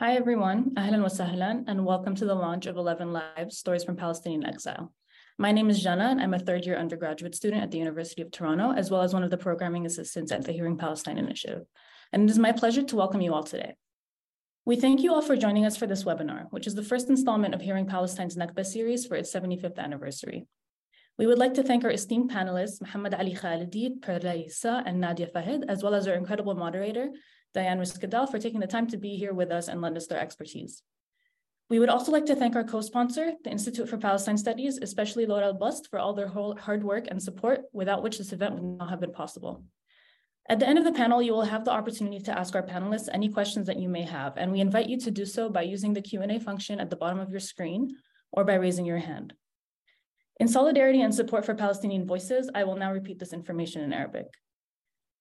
Hi, everyone. Ahlan wa sahlan, and welcome to the launch of 11 Lives Stories from Palestinian Exile. My name is Jana, and I'm a third year undergraduate student at the University of Toronto, as well as one of the programming assistants at the Hearing Palestine Initiative. And it is my pleasure to welcome you all today. We thank you all for joining us for this webinar, which is the first installment of Hearing Palestine's Nakba series for its 75th anniversary. We would like to thank our esteemed panelists, Muhammad Ali Khalidi, Perla Issa, and Nadia Fahid, as well as our incredible moderator, Diane Riskedahl, for taking the time to be here with us and lend us their expertise. We would also like to thank our co-sponsor, the Institute for Palestine Studies, especially Laura Albast, for all their hard work and support, without which this event would not have been possible. At the end of the panel, you will have the opportunity to ask our panelists any questions that you may have, and we invite you to do so by using the Q&A function at the bottom of your screen or by raising your hand. In solidarity and support for Palestinian voices, I will now repeat this information in Arabic.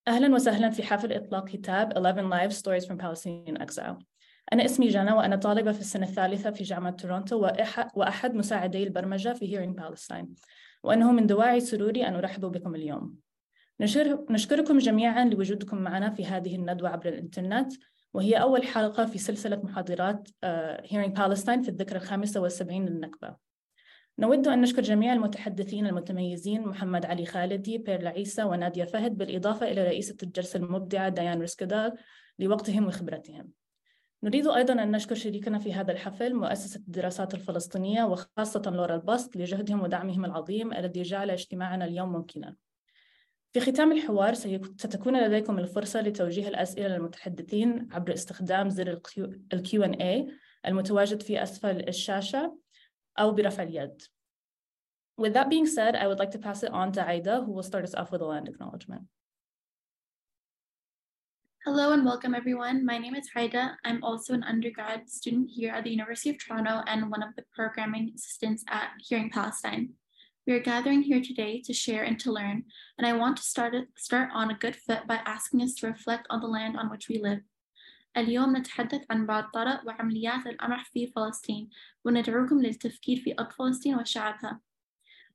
أهلا وسهلا في حفل إطلاق كتاب 11 Live Stories from Palestinian Exile. أنا اسمي جانا وأنا طالبة في السنة الثالثة في جامعة تورونتو وأحد مساعدي البرمجة في Hearing Palestine. وأنه من دواعي سروري أن أرحب بكم اليوم. نشكركم جميعا لوجودكم معنا في هذه الندوة عبر الإنترنت وهي أول حلقة في سلسلة محاضرات Hearing Palestine في الذكرى الخامسة والسبعين للنكبة نود أن نشكر جميع المتحدثين المتميزين محمد علي خالدي، بيرلا عيسى ونادية فهد بالإضافة إلى رئيسة الجلسة المبدعة ديان ريسكدال لوقتهم وخبرتهم. نريد أيضا أن نشكر شريكنا في هذا الحفل مؤسسة الدراسات الفلسطينية وخاصة لورا البسط لجهدهم ودعمهم العظيم الذي جعل اجتماعنا اليوم ممكنا. في ختام الحوار ستكون لديكم الفرصة لتوجيه الأسئلة للمتحدثين عبر استخدام زر ال Q&A المتواجد في أسفل الشاشة. أو برفع اليد. With that being said, I would like to pass it on to Aida, who will start us off with a land acknowledgement. Hello and welcome everyone. My name is Haida. I'm also an undergrad student here at the University of Toronto and one of the programming assistants at Hearing Palestine. We are gathering here today to share and to learn, and I want to start, start on a good foot by asking us to reflect on the land on which we live. اليوم نتحدث عن بعض طرق وعمليات القمع في فلسطين وندعوكم للتفكير في أرض فلسطين وشعبها.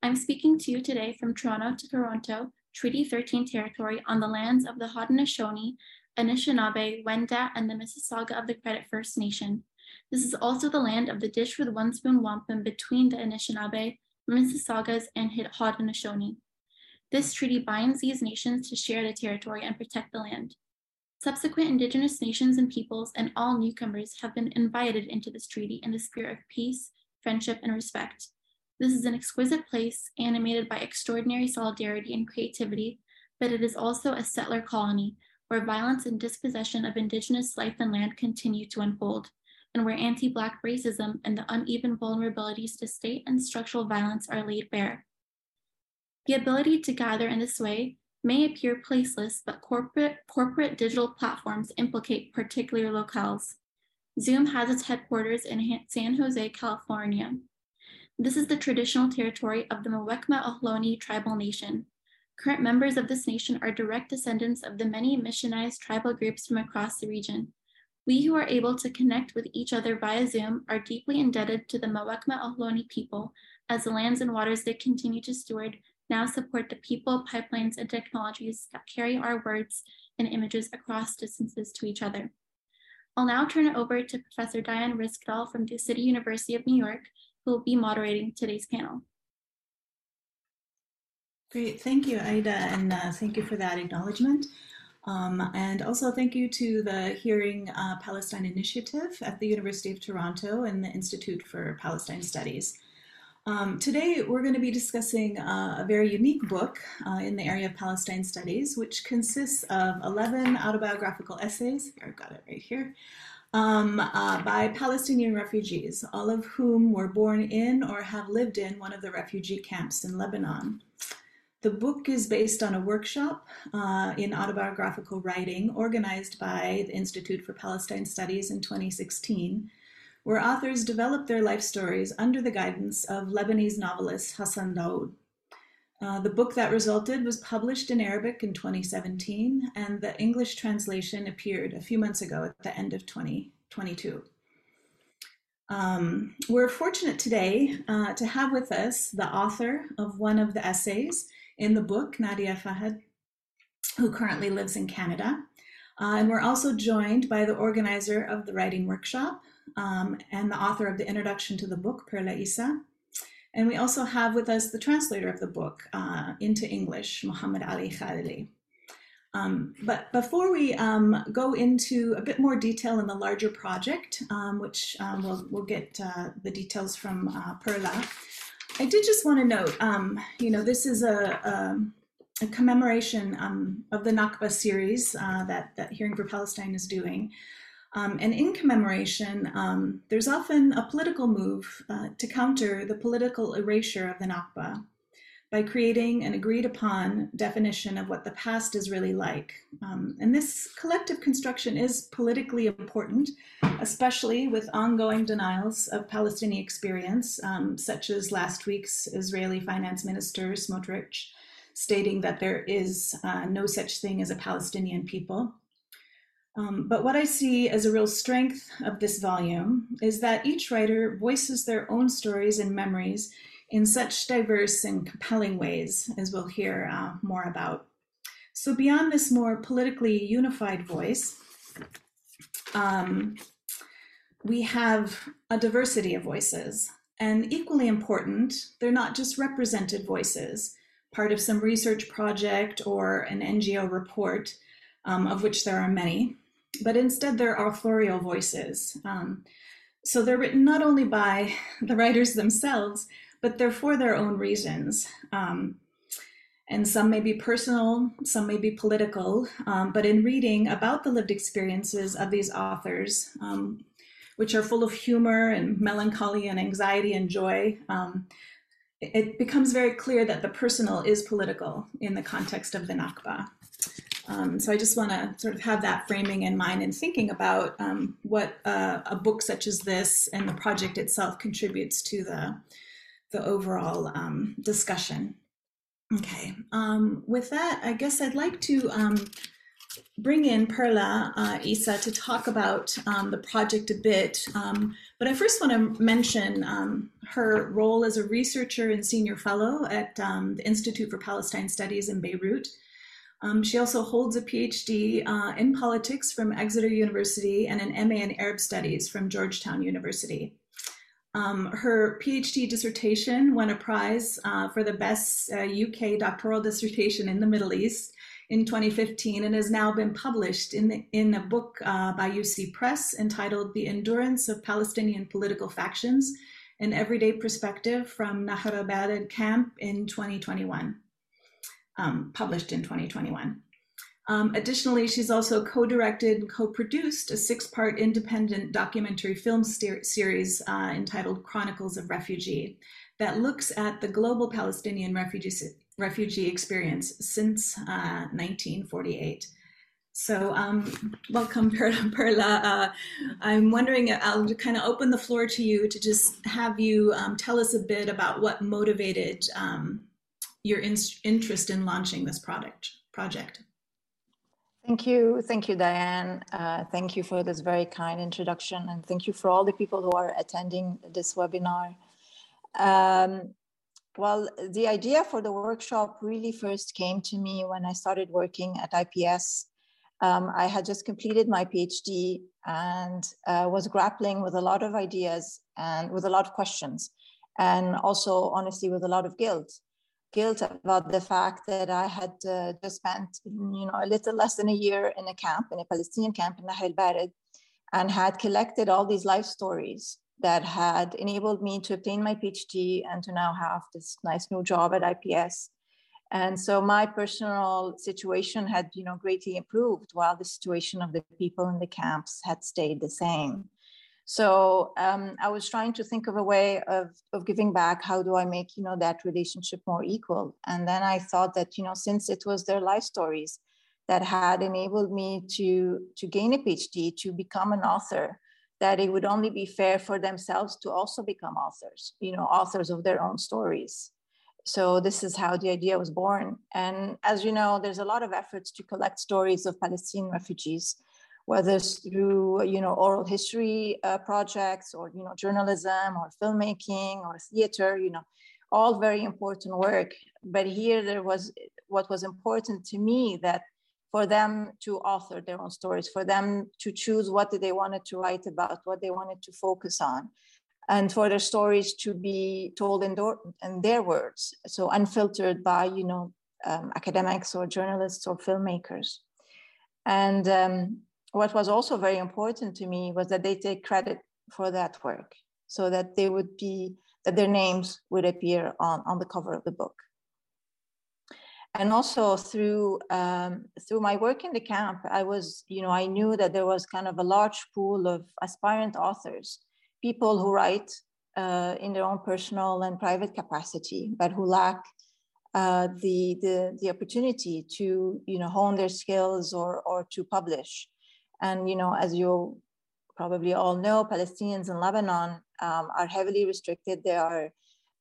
I'm speaking to you today from Toronto to Toronto, Treaty 13 territory on the lands of the Haudenosaunee, Anishinaabe, Wendat, and the Mississauga of the Credit First Nation. This is also the land of the dish with one spoon wampum between the Anishinaabe, Mississaugas, and Haudenosaunee. This treaty binds these nations to share the territory and protect the land. Subsequent Indigenous nations and peoples and all newcomers have been invited into this treaty in the spirit of peace, friendship, and respect. This is an exquisite place animated by extraordinary solidarity and creativity, but it is also a settler colony where violence and dispossession of Indigenous life and land continue to unfold, and where anti Black racism and the uneven vulnerabilities to state and structural violence are laid bare. The ability to gather in this way may appear placeless, but corporate, corporate digital platforms implicate particular locales. Zoom has its headquarters in San Jose, California. This is the traditional territory of the Muwekma Ohlone tribal nation. Current members of this nation are direct descendants of the many missionized tribal groups from across the region. We who are able to connect with each other via Zoom are deeply indebted to the Muwekma Ohlone people as the lands and waters they continue to steward now support the people, pipelines, and technologies that carry our words and images across distances to each other. I'll now turn it over to Professor Diane Riskedahl from the City University of New York, who will be moderating today's panel. Great, thank you, Aida, and uh, thank you for that acknowledgement. Um, and also thank you to the Hearing uh, Palestine Initiative at the University of Toronto and the Institute for Palestine Studies. Um, today, we're going to be discussing uh, a very unique book uh, in the area of Palestine studies, which consists of 11 autobiographical essays. I've got it right here. Um, uh, by Palestinian refugees, all of whom were born in or have lived in one of the refugee camps in Lebanon. The book is based on a workshop uh, in autobiographical writing organized by the Institute for Palestine Studies in 2016 where authors developed their life stories under the guidance of Lebanese novelist Hassan Daoud. Uh, the book that resulted was published in Arabic in 2017, and the English translation appeared a few months ago at the end of 2022. Um, we're fortunate today uh, to have with us the author of one of the essays in the book, Nadia Fahad, who currently lives in Canada. Uh, and we're also joined by the organizer of the writing workshop um, and the author of the introduction to the book, Perla Issa. And we also have with us the translator of the book uh, into English, Muhammad Ali Khalidi. Um, but before we um, go into a bit more detail in the larger project, um, which um, we'll, we'll get uh, the details from uh, Perla, I did just want to note, um, you know, this is a, a, a commemoration um, of the Nakba series uh, that, that Hearing for Palestine is doing. And in commemoration, there's often a political move uh, to counter the political erasure of the Nakba by creating an agreed upon definition of what the past is really like. Um, and this collective construction is politically important, especially with ongoing denials of Palestinian experience, um, such as last week's Israeli Finance Minister Smotrich stating that there is uh, no such thing as a Palestinian people. Um, but what I see as a real strength of this volume is that each writer voices their own stories and memories in such diverse and compelling ways, as we'll hear uh, more about. So, beyond this more politically unified voice, um, we have a diversity of voices. And equally important, they're not just represented voices, part of some research project or an NGO report, um, of which there are many, but instead they're authorial voices. Um, so they're written not only by the writers themselves, but they're for their own reasons. Um, and some may be personal, some may be political. Um, but in reading about the lived experiences of these authors, um, which are full of humor and melancholy and anxiety and joy, um, it becomes very clear that the personal is political in the context of the Nakba. Um, so I just want to sort of have that framing in mind and thinking about um, what uh, a book such as this and the project itself contributes to the the overall um, discussion. Okay, um, with that, I guess I'd like to um, bring in Perla uh, Issa to talk about um, the project a bit. But I first want to mention her role as a researcher and senior fellow at the Institute for Palestine Studies in Beirut. She also holds a PhD uh, in politics from Exeter University and an MA in Arab Studies from Georgetown University. Um, her PhD dissertation won a prize uh, for the best uh, UK doctoral dissertation in the Middle East in 2015 and has now been published in, the, in a book uh, by UC Press entitled The Endurance of Palestinian Political Factions An Everyday Perspective from Nahr al-Bared Camp in 2021, um, published in 2021. Um, additionally, she's also co directed and co produced a six part independent documentary film series uh, entitled Chronicles of Refugee that looks at the global Palestinian refugee, refugee experience since uh, 1948. So, um, welcome, Perla. Uh, I'm wondering, I'll kind of open the floor to you to just have you um, tell us a bit about what motivated um, your in interest in launching this product project. Thank you. Thank you, Diane. Uh, thank you for this very kind introduction. And thank you for all the people who are attending this webinar. Um, well, the idea for the workshop really first came to me when I started working at IPS. Um, I had just completed my PhD and uh, was grappling with a lot of ideas and with a lot of questions, and also, honestly, with a lot of guilt guilt about the fact that I had uh, just spent, you know, a little less than a year in a camp, in a Palestinian camp in Nahr al-Bared, and had collected all these life stories that had enabled me to obtain my PhD and to now have this nice new job at IPS. And so my personal situation had, you know, greatly improved while the situation of the people in the camps had stayed the same. So um, I was trying to think of a way of, of giving back. How do I make, you know, that relationship more equal? And then I thought that, you know, since it was their life stories that had enabled me to, to gain a PhD, to become an author, that it would only be fair for themselves to also become authors, you know, authors of their own stories. So this is how the idea was born. And as you know, there's a lot of efforts to collect stories of Palestinian refugees whether it's through you know oral history uh, projects or you know journalism or filmmaking or theater you know all very important work but here there was what was important to me that for them to author their own stories, for them to choose what they wanted to write about, what they wanted to focus on, and for their stories to be told in, their, in their words, so unfiltered by, you know, um, academics or journalists or filmmakers. And um, what was also very important to me was that they take credit for that work so that they would be, that their names would appear on, on the cover of the book. And also through um, through my work in the camp i was you know i knew that there was kind of a large pool of aspirant authors people who write uh, in their own personal and private capacity but who lack uh, the, the the opportunity to you know hone their skills or or to publish and you know as you probably all know palestinians in lebanon um, are heavily restricted they are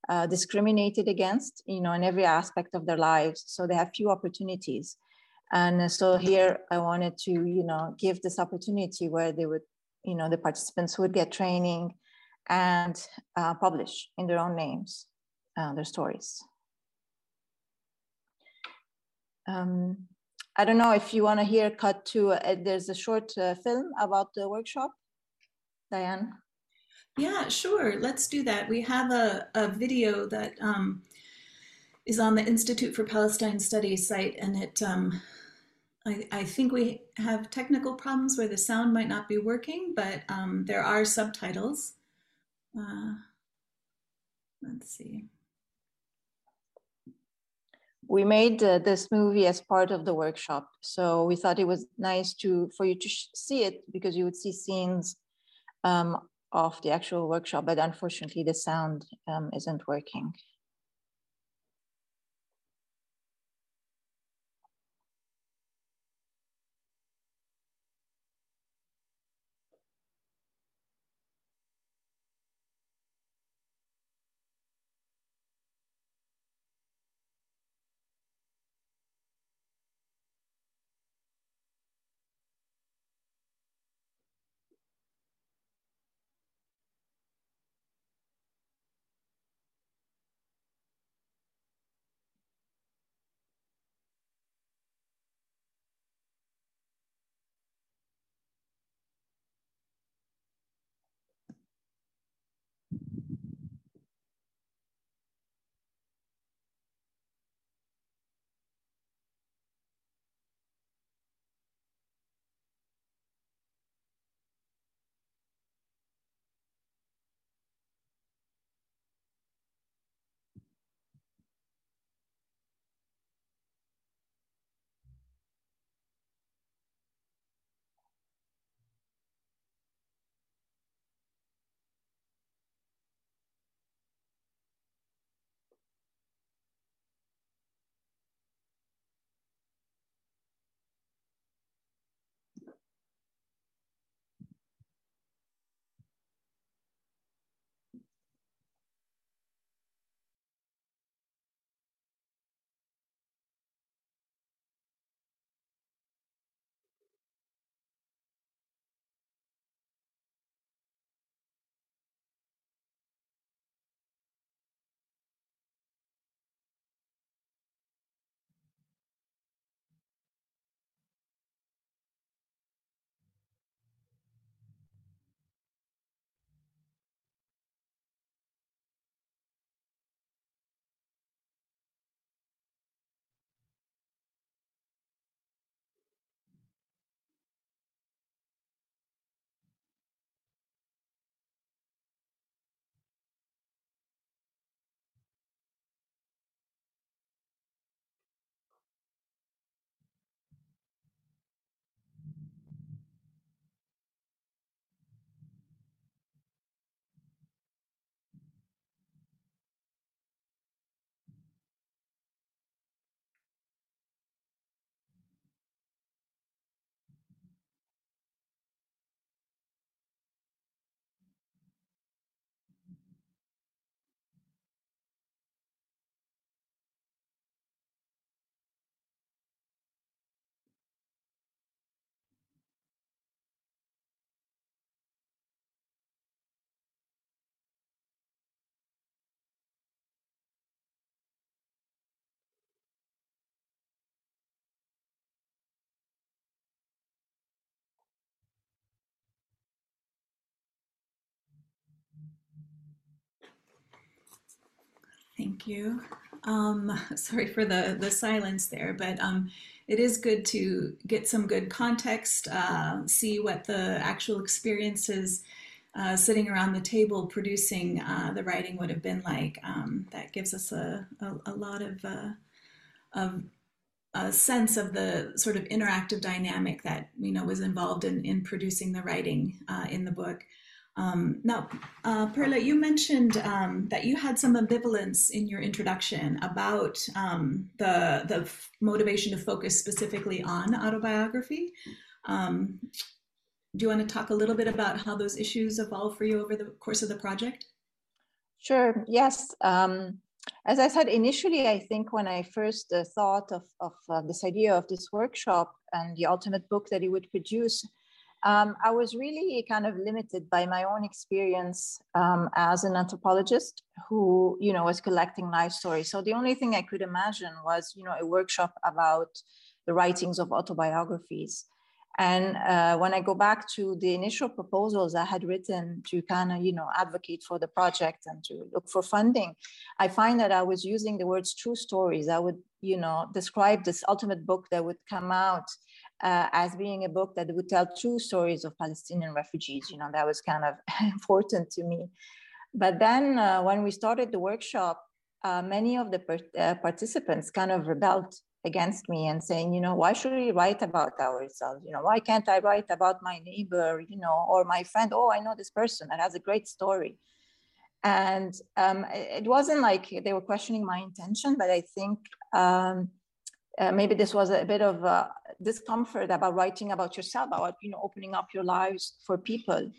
uh, discriminated against, you know, in every aspect of their lives. So they have few opportunities. And so here I wanted to, you know, give this opportunity where they would, you know, the participants would get training and uh, publish in their own names uh, their stories. Um, I don't know if you want to hear cut to, uh, there's a short uh, film about the workshop. Diane? Yeah, sure. Let's do that. We have a, a video that um, is on the Institute for Palestine Studies site, and it um, I, I, think we have technical problems where the sound might not be working, but um, there are subtitles. Uh, let's see. We made uh, this movie as part of the workshop, so we thought it was nice to for you to see it because you would see scenes um, of the actual workshop, but unfortunately the sound um, isn't working. Thank you. Um, sorry for the, the silence there, but um, it is good to get some good context, uh, see what the actual experiences uh, sitting around the table producing uh, the writing would have been like. Um, that gives us a, a, a lot of, uh, of a sense of the sort of interactive dynamic that you know was involved in, in producing the writing uh, in the book. Um, now, uh, Perla, you mentioned um, that you had some ambivalence in your introduction about um, the the motivation to focus specifically on autobiography. Um, do you want to talk a little bit about how those issues evolved for you over the course of the project? Sure. Yes. Um, as I said initially, I think when I first uh, thought of, of uh, this idea of this workshop and the ultimate book that it would produce, um, I was really kind of limited by my own experience um, as an anthropologist who, you know, was collecting life stories. So the only thing I could imagine was, you know, a workshop about the writings of autobiographies. And uh, when I go back to the initial proposals I had written to kind of, you know, advocate for the project and to look for funding, I find that I was using the words true stories. I would, you know, describe this ultimate book that would come out uh, as being a book that would tell true stories of Palestinian refugees. You know, that was kind of important to me. But then uh, when we started the workshop, uh, many of the per- uh, participants kind of rebelled against me and saying, you know, why should we write about ourselves? You know, why can't I write about my neighbor, you know, or my friend? Oh, I know this person that has a great story. And um, it wasn't like they were questioning my intention, but I think um, uh, maybe this was a bit of uh, discomfort about writing about yourself, about you know opening up your lives for people.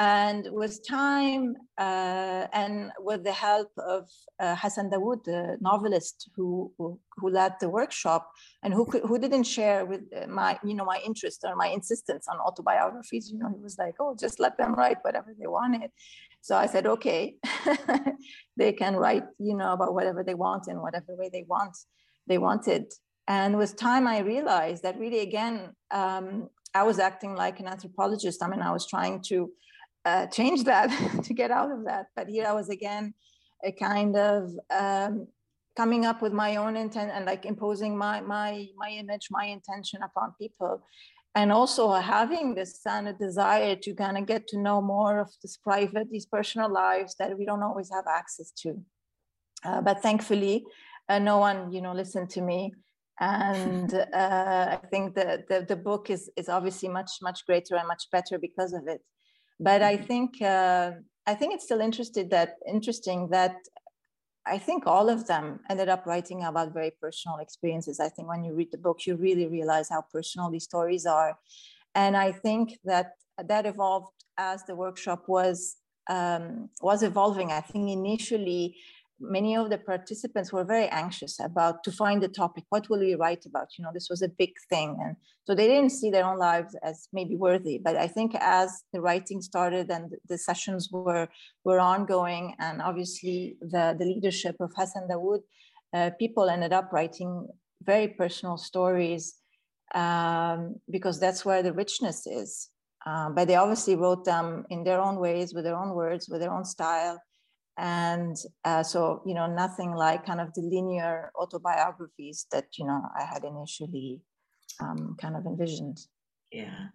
And with time uh, and with the help of uh, Hassan Daoud, the novelist who, who, who led the workshop and who who didn't share with my you know my interest or my insistence on autobiographies, you know, he was like, oh, just let them write whatever they wanted. So I said, okay, they can write you know about whatever they want in whatever way they want they wanted. And with time, I realized that really, again, um, I was acting like an anthropologist. I mean, I was trying to uh, change that to get out of that. But here I was again, a kind of um, coming up with my own intent and like imposing my my my image, my intention upon people, and also having this kind of desire to kind of get to know more of this private, these personal lives that we don't always have access to. Uh, but thankfully, uh, no one you know listened to me and uh, i think the, the, the book is is obviously much much greater and much better because of it. But i mm-hmm. think uh, i think it's still interested that interesting that i think all of them ended up writing about very personal experiences. I think when you read the book you really realize how personal these stories are. And i think that that evolved as the workshop was um, was evolving. I think initially many of the participants were very anxious about to find the topic. What will we write about? You know this was a big thing. And so they didn't see their own lives as maybe worthy. But i think as the writing started and the sessions were were ongoing and obviously the the leadership of hassan daoud uh, people ended up writing very personal stories um, because that's where the richness is. Uh, but they obviously wrote them in their own ways with their own words with their own style and uh, so you know nothing like kind of the linear autobiographies that you know i had initially um, kind of envisioned. Yeah.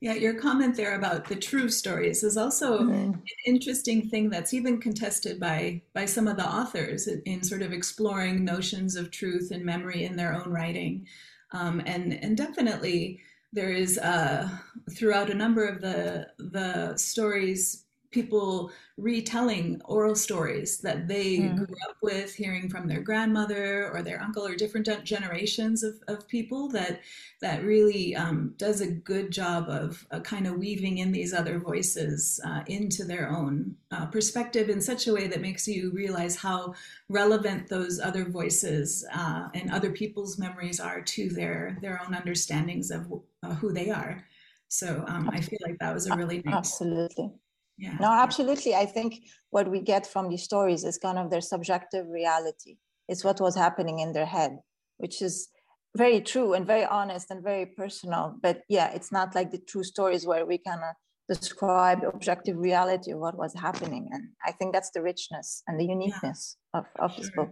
Yeah your comment there about the true stories is also mm-hmm. an interesting thing that's even contested by by some of the authors in sort of exploring notions of truth and memory in their own writing. Um, and and definitely there is uh, throughout a number of the the stories people retelling oral stories that they mm. grew up with hearing from their grandmother or their uncle or different generations of, of people that that really um, does a good job of uh, kind of weaving in these other voices uh, into their own uh, perspective in such a way that makes you realize how relevant those other voices uh, and other people's memories are to their their own understandings of uh, who they are so um, i feel like that was a really nice absolutely yeah. No, absolutely. I think what we get from these stories is kind of their subjective reality. It's what was happening in their head, which is very true and very honest and very personal. But yeah, it's not like the true stories where we kind of describe objective reality of what was happening. And I think that's the richness and the uniqueness yeah. of, of this book.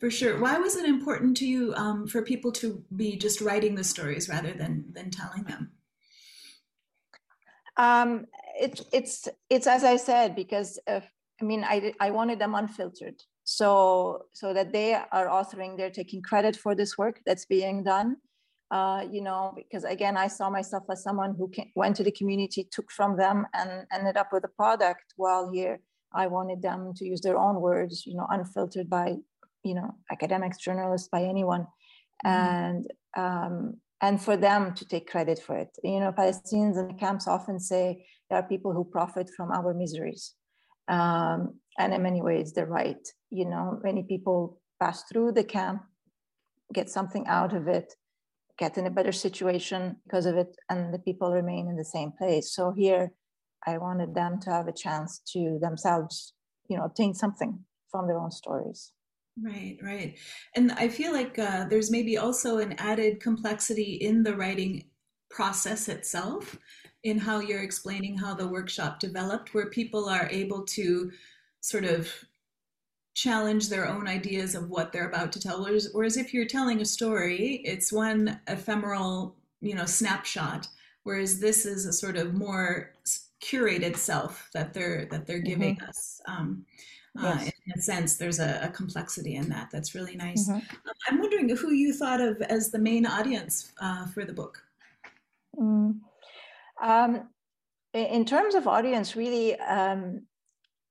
For sure. Why was it important to you um, for people to be just writing the stories rather than than telling them? Um, it, it's it's as I said because I mean I I wanted them unfiltered, so so that they are authoring, they're taking credit for this work that's being done. Uh, you know, because again, I saw myself as someone who came, went to the community, took from them, and ended up with a product. While here, I wanted them to use their own words, you know, unfiltered by you know academics journalists by anyone mm-hmm. and um, and for them to take credit for it you know palestinians in the camps often say there are people who profit from our miseries. Um, and in many ways they're right. You know many people pass through the camp get something out of it get in a better situation because of it and the people remain in the same place. So here i wanted them to have a chance to themselves you know obtain something from their own stories. Right, right. And I feel like uh, there's maybe also an added complexity in the writing process itself, in how you're explaining how the workshop developed, where people are able to sort of challenge their own ideas of what they're about to tell. Whereas, whereas if you're telling a story, it's one ephemeral, you know, snapshot. Whereas this is a sort of more curated self that they're that they're giving mm-hmm. us. Um, uh, yes. in a sense, there's a, a, complexity in that that's really nice. Mm-hmm. Um, I'm wondering who you thought of as the main audience uh, for the book. Mm. Um, in terms of audience, really, um,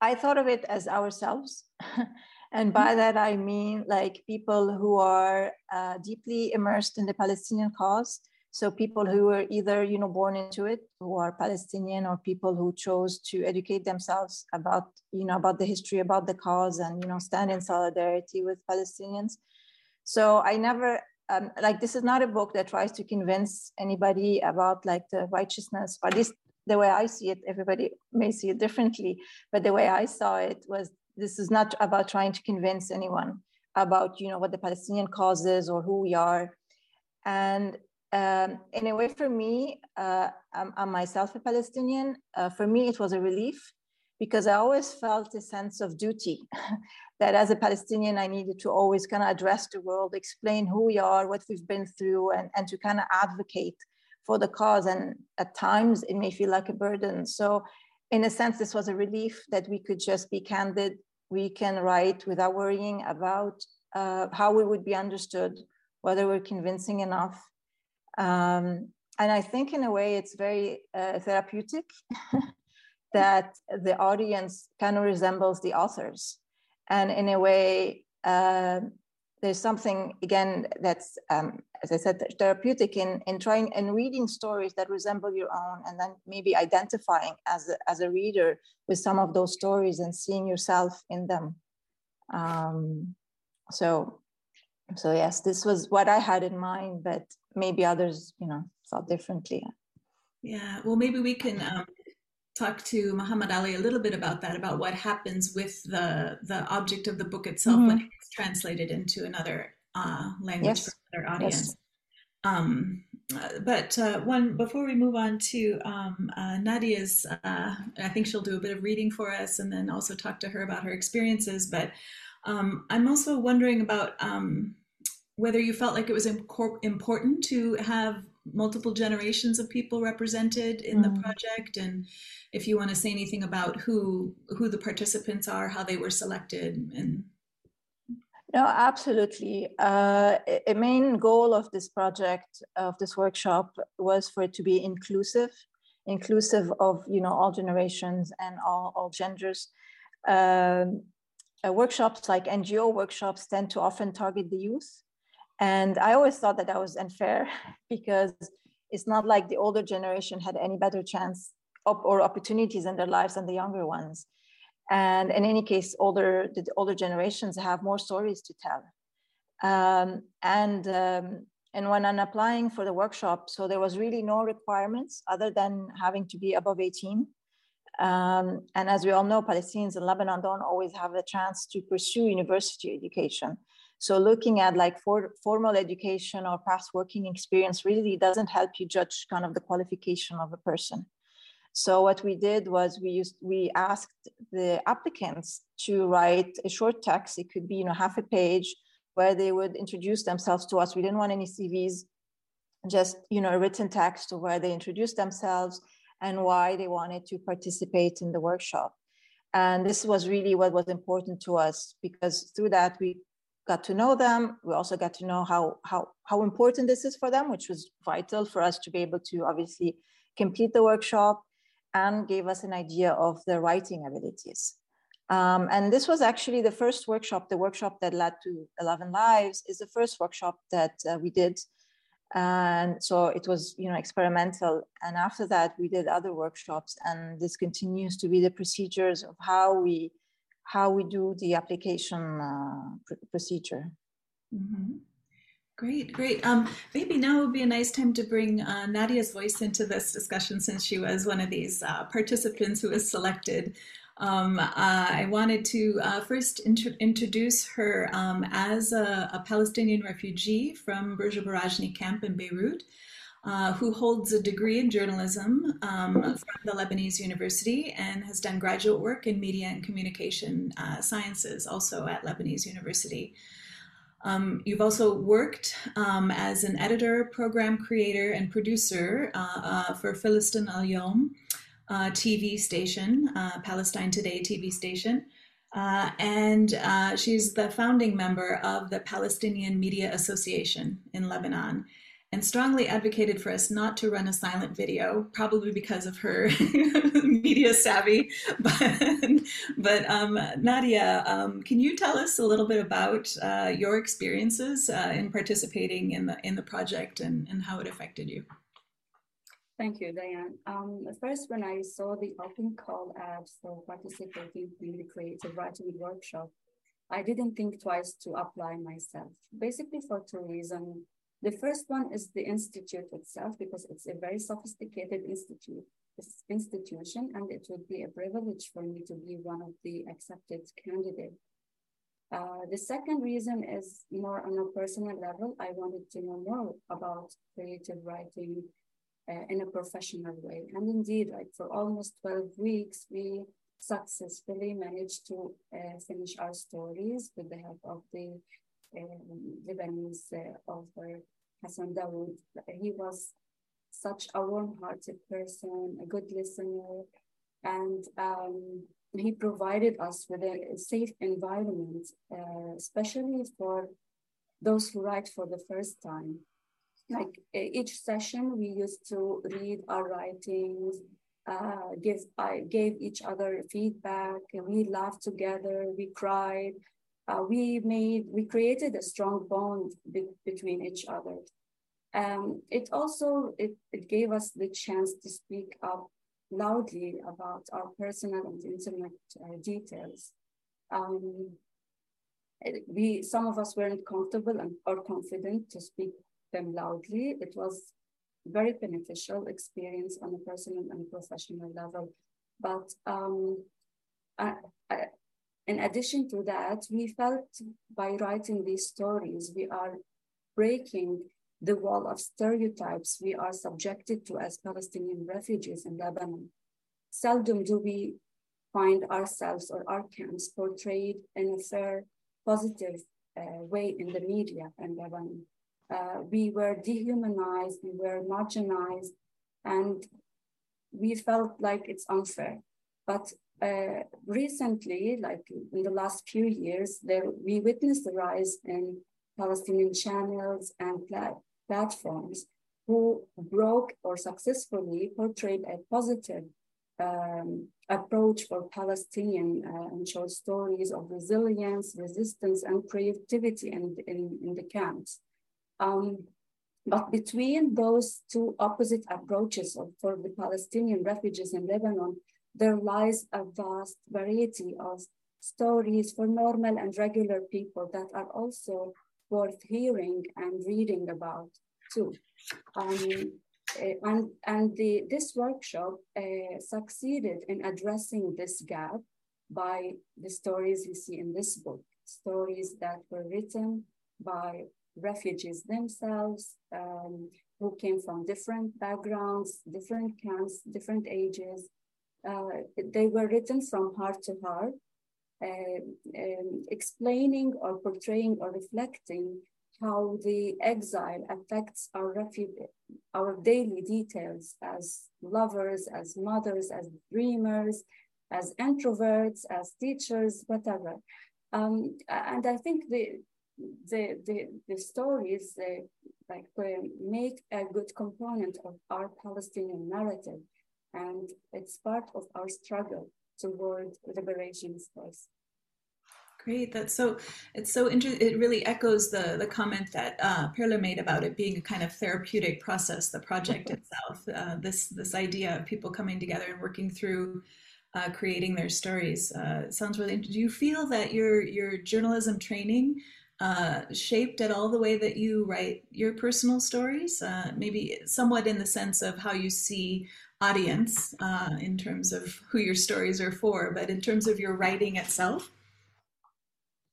I thought of it as ourselves. and by mm-hmm. that, I mean like people who are uh, deeply immersed in the Palestinian cause so people who were either, you know, born into it, who are Palestinian, or people who chose to educate themselves about, you know, about the history, about the cause, and you know, stand in solidarity with Palestinians. So I never um, like this is not a book that tries to convince anybody about like the righteousness, or at least the way I see it. Everybody may see it differently, but the way I saw it was this is not about trying to convince anyone about you know what the Palestinian cause is or who we are. And um, in a way, for me, uh, I'm, I'm, myself a Palestinian. Uh, for me, it was a relief because I always felt a sense of duty that as a Palestinian, I needed to always kind of address the world, explain who we are, what we've been through, and, and to kind of advocate for the cause. And at times, it may feel like a burden. So, in a sense, this was a relief that we could just be candid. We can write without worrying about uh, how we would be understood, whether we're convincing enough um, and I think in a way it's very uh, therapeutic that the audience kind of resembles the authors. And in a way, uh, there's something again that's, um, as I said, therapeutic in, in trying and reading stories that resemble your own, and then maybe identifying as a, as a reader with some of those stories and seeing yourself in them. Um, so, so yes, this was what I had in mind, but maybe others, you know, thought differently. Yeah, well, maybe we can um, talk to Muhammad Ali a little bit about that, about what happens with the the object of the book itself mm-hmm. when it's translated into another uh, language yes. for another audience. Yes. Um, uh, but uh, one before we move on to um, uh, Nadia's, uh, I think she'll do a bit of reading for us, and then also talk to her about her experiences. But um, I'm also wondering about um, whether you felt like it was important to have multiple generations of people represented in mm. the project and if you want to say anything about who who the participants are how they were selected and no absolutely uh, a main goal of this project of this workshop was for it to be inclusive inclusive of you know all generations and all, all genders um, uh, workshops like ngo workshops tend to often target the youth and I always thought that that was unfair because it's not like the older generation had any better chance or opportunities in their lives than the younger ones. And in any case, older the older generations have more stories to tell. Um, and um, and when I'm applying for the workshop, so there was really no requirements other than having to be above 18. Um, and as we all know, Palestinians in Lebanon don't always have the chance to pursue university education. So looking at like for, formal education or past working experience really doesn't help you judge kind of the qualification of a person. So what we did was we used we asked the applicants to write a short text. It could be you know half a page where they would introduce themselves to us. We didn't want any CVs, just you know a written text where they introduce themselves and why they wanted to participate in the workshop. And this was really what was important to us because through that we got to know them. We also got to know how how how important this is for them, which was vital for us to be able to obviously complete the workshop and gave us an idea of their writing abilities. Um, and this was actually the first workshop, the workshop that led to 11 Lives is the first workshop that uh, we did. And so it was, you know, experimental. And after that, we did other workshops and this continues to be the procedures of how we, how we do the application uh, pr procedure. Mm -hmm. Great, great. Um, maybe now would be a nice time to bring uh, Nadia's voice into this discussion since she was one of these uh, participants who was selected. Um, uh, I wanted to uh, first int introduce her um, as a, a, Palestinian refugee from Burj Barajneh camp in Beirut, uh, who holds a degree in journalism um, from the Lebanese University and has done graduate work in media and communication uh, sciences also at Lebanese University. Um, you've also worked um, as an editor, program creator, and producer uh, uh, for Filistin Al Yom uh, TV station, Palestine Today TV station. Uh, and uh, she's the founding member of the Palestinian Media Association in Lebanon and strongly advocated for us not to run a silent video, probably because of her media savvy. But, but um, Nadia, um, can you tell us a little bit about uh, your experiences uh, in participating in the in the project and, and how it affected you? Thank you, Diane. Um, first, when I saw the open call ad for participating in the creative writing workshop, I didn't think twice to apply myself, basically for two reasons. The first one is the institute itself, because it's a very sophisticated institute, institution, and it would be a privilege for me to be one of the accepted candidates. Uh, the second reason is more on a personal level. I wanted to know more about creative writing uh, in a professional way. And indeed, like for almost 12 weeks, we successfully managed to uh, finish our stories with the help of the um, Lebanese uh, author Hassan Daoud. He was such a warm-hearted person, a good listener, and um, he provided us with a safe environment, uh, especially for those who write for the first time. Like each session, we used to read our writings, uh, give I gave each other feedback, we laughed together, we cried, uh, we made we created a strong bond be between each other. Um, it also it, it gave us the chance to speak up loudly about our personal and intimate uh, details. Um, we some of us weren't comfortable and, or confident to speak them loudly. It was very beneficial experience on a personal and professional level. But um, I, in addition to that, we felt by writing these stories, we are breaking the wall of stereotypes we are subjected to as Palestinian refugees in Lebanon. Seldom do we find ourselves or our camps portrayed in a fair, positive uh, way in the media in Lebanon. Uh, we were dehumanized, we were marginalized, and we felt like it's unfair. But uh, recently, like in the last few years, there we witnessed the rise in Palestinian channels and plat platforms who broke or successfully portrayed a positive um, approach for Palestinian uh, and showed stories of resilience, resistance, and creativity in, in, in the camps. Um, but between those two opposite approaches of, for the Palestinian refugees in Lebanon, there lies a vast variety of stories for normal and regular people that are also worth hearing and reading about too. Um, eh, and and the, this workshop uh, succeeded in addressing this gap by the stories you see in this book, stories that were written by refugees themselves, um, who came from different backgrounds, different camps, different ages. Uh, they were written from heart to heart, uh, um, explaining or portraying or reflecting how the exile affects our our daily details as lovers, as mothers, as dreamers, as introverts, as teachers, whatever. Um, and I think the the the, the stories they, like make a good component of our Palestinian narrative, and it's part of our struggle toward liberation space. Great. That's so. It's so interesting. It really echoes the the comment that uh, Perla made about it being a kind of therapeutic process. The project itself. Uh, this this idea of people coming together and working through uh, creating their stories. Uh, sounds really. Do you feel that your your journalism training uh, shaped at all the way that you write your personal stories? Uh, maybe somewhat in the sense of how you see audience uh, in terms of who your stories are for, but in terms of your writing itself.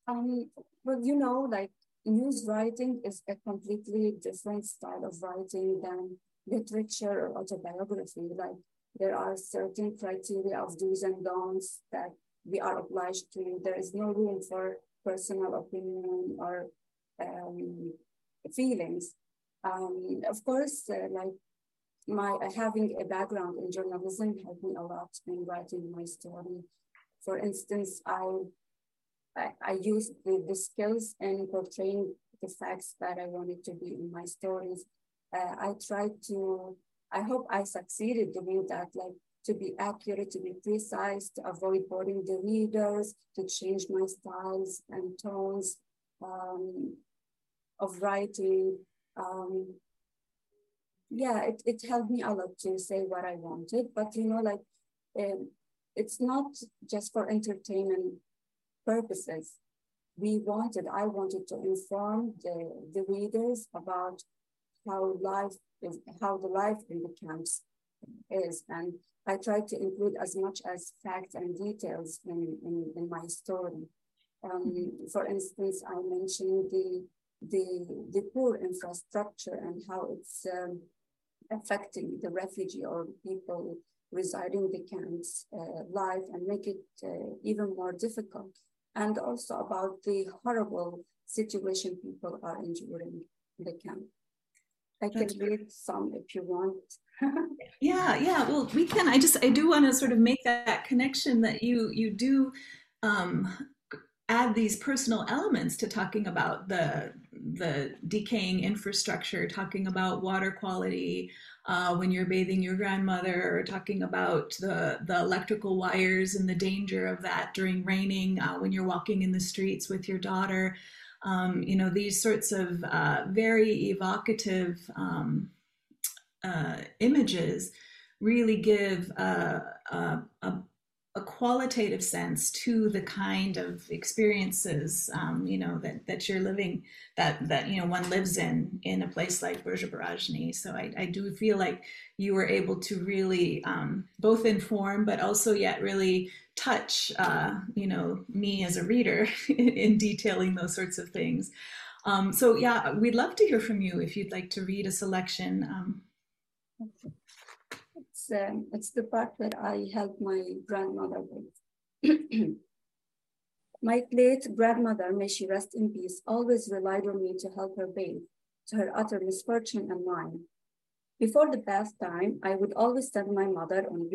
Um, well, you know, like news writing is a completely different style of writing than literature or autobiography. Like there are certain criteria of do's and don'ts that we are obliged to. There is no room for personal opinion or um, feelings. Um, of course, uh, like my uh, having a background in journalism helped me a lot in writing my story. For instance, I I, I used the, the skills in portraying the facts that I wanted to be in my stories. Uh, I tried to I hope I succeeded doing that, like to be accurate, to be precise, to avoid boring the readers, to change my styles and tones um, of writing. Um, yeah, it, it helped me a lot to say what I wanted, but you know, like um, it's not just for entertainment purposes. We wanted, I wanted to inform the, the readers about how life is how the life in the camps is. And I tried to include as much as facts and details in, in, in my story. Um, for instance, I mentioned the, the, the poor infrastructure and how it's um, affecting the refugee or people residing the camps uh, life and make it uh, even more difficult. And also about the horrible situation people are enduring in the camp. I can read some if you want. yeah, yeah. Well, we can. I just I do want to sort of make that connection that you you do um, add these personal elements to talking about the the decaying infrastructure, talking about water quality uh, when you're bathing your grandmother, or talking about the the electrical wires and the danger of that during raining uh, when you're walking in the streets with your daughter. Um, you know, these sorts of uh, very evocative um, uh, images really give a, a, a, qualitative sense to the kind of experiences, um, you know, that, that you're living, that, that, you know, one lives in, in a place like Burj So I, I do feel like you were able to really um, both inform, but also yet really touch, uh, you know, me as a reader in detailing those sorts of things. Um, so yeah, we'd love to hear from you if you'd like to read a selection. It's, um, it's the part that I help my grandmother with. my late grandmother, may she rest in peace, always relied on me to help her bathe, to her utter misfortune and mine. Before the bath time, I would always send my mother on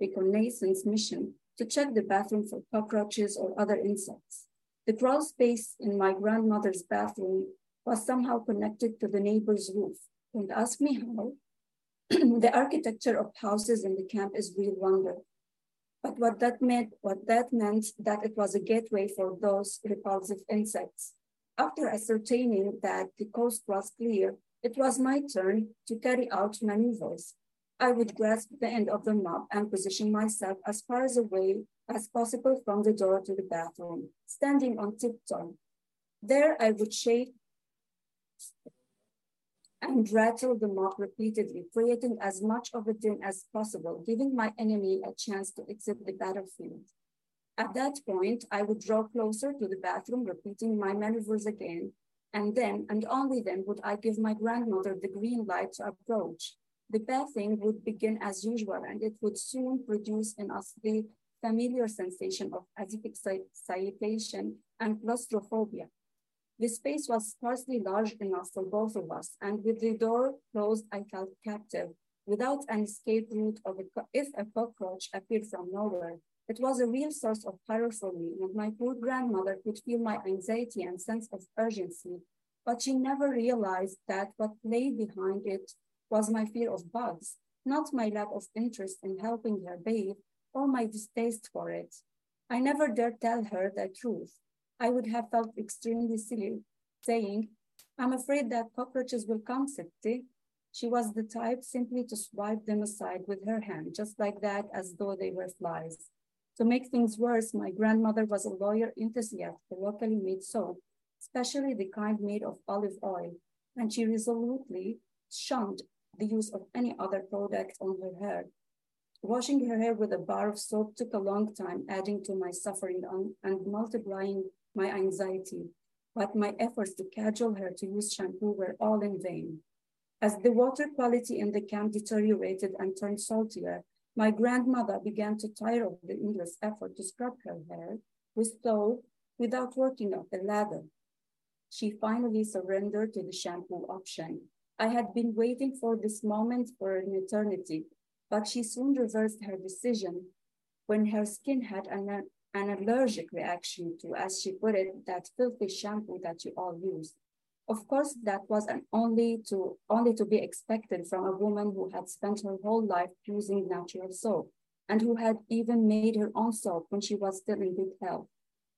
reconnaissance mission to check the bathroom for cockroaches or other insects. The crawl space in my grandmother's bathroom was somehow connected to the neighbor's roof. Don't ask me how. the architecture of houses in the camp is real wonder. But what that meant, what that meant that it was a gateway for those repulsive insects. After ascertaining that the coast was clear, it was my turn to carry out maneuvers I would grasp the end of the mop and position myself as far as away as possible from the door to the bathroom, standing on tiptoe. There I would shake and rattle the mop repeatedly, creating as much of a din as possible, giving my enemy a chance to exit the battlefield. At that point, I would draw closer to the bathroom, repeating my maneuvers again, And then, and only then, would I give my grandmother the green light to approach. The bathing would begin as usual, and it would soon produce in us the familiar sensation of asphyxiation and claustrophobia. The space was scarcely large enough for both of us, and with the door closed, I felt captive, without an escape route of a, if a cockroach appeared from nowhere. It was a real source of terror for me, and my poor grandmother could feel my anxiety and sense of urgency, but she never realized that what lay behind it was my fear of bugs, not my lack of interest in helping her bathe or my distaste for it. I never dared tell her the truth. I would have felt extremely silly saying, I'm afraid that cockroaches will come, Sitti. She was the type simply to swipe them aside with her hand, just like that, as though they were flies. To make things worse, my grandmother was a lawyer enthusiast for locally made soap, especially the kind made of olive oil, and she resolutely shunned the use of any other product on her hair. Washing her hair with a bar of soap took a long time, adding to my suffering and multiplying my anxiety, but my efforts to cajole her to use shampoo were all in vain. As the water quality in the camp deteriorated and turned saltier, my grandmother began to tire of the endless effort to scrub her hair with soap without working up the lather. She finally surrendered to the shampoo option. I had been waiting for this moment for an eternity, but she soon reversed her decision when her skin had an, an allergic reaction to, as she put it, that filthy shampoo that you all use. Of course, that was an only to only to be expected from a woman who had spent her whole life using natural soap and who had even made her own soap when she was still in good health.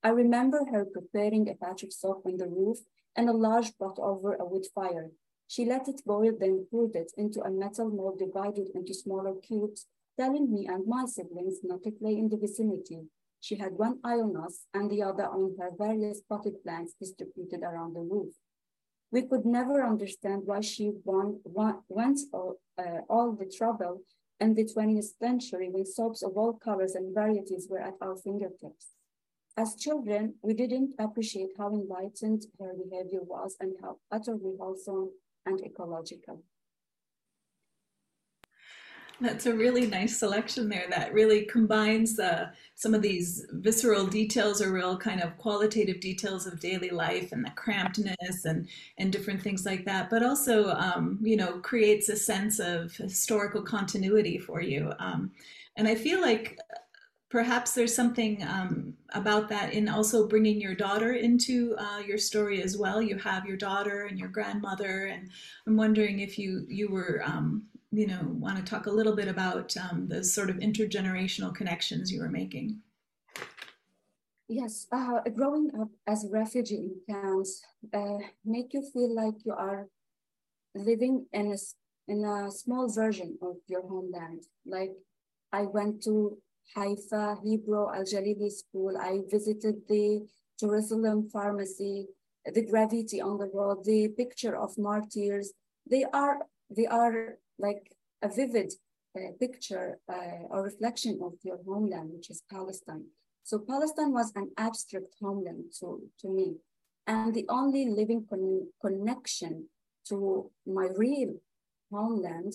I remember her preparing a batch of soap on the roof and a large pot over a wood fire. She let it boil, then poured it into a metal mold divided into smaller cubes, telling me and my siblings not to play in the vicinity. She had one eye on us and the other on her various potted plants distributed around the roof. We could never understand why she won, won, went all, uh, all the trouble in the 20th century when soaps of all colors and varieties were at our fingertips. As children, we didn't appreciate how enlightened her behavior was and how utterly wholesome and ecological. That's a really nice selection there that really combines uh, some of these visceral details or real kind of qualitative details of daily life and the crampedness and, and different things like that, but also, um, you know, creates a sense of historical continuity for you. Um, and I feel like perhaps there's something um, about that in also bringing your daughter into uh, your story as well. You have your daughter and your grandmother, and I'm wondering if you you were um, you know, want to talk a little bit about um, the sort of intergenerational connections you were making. Yes, uh, growing up as a refugee in camps uh, make you feel like you are living in a, in a small version of your homeland. Like I went to Haifa, Hebrew, Al Jalili school. I visited the Jerusalem pharmacy, the graffiti on the road, the picture of martyrs. They are, they are like a vivid uh, picture uh, or reflection of your homeland, which is Palestine. So Palestine was an abstract homeland to, to me. And the only living con connection to my real homeland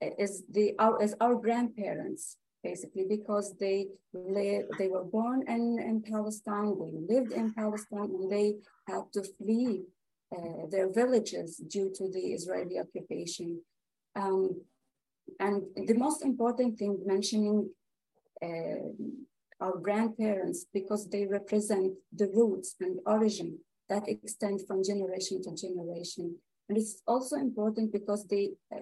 is the our, is our grandparents, basically, because they they were born in, in Palestine, they lived in Palestine, and they had to flee uh, their villages due to the Israeli occupation. Um, and the most important thing mentioning uh, our grandparents because they represent the roots and origin that extend from generation to generation. And it's also important because they uh,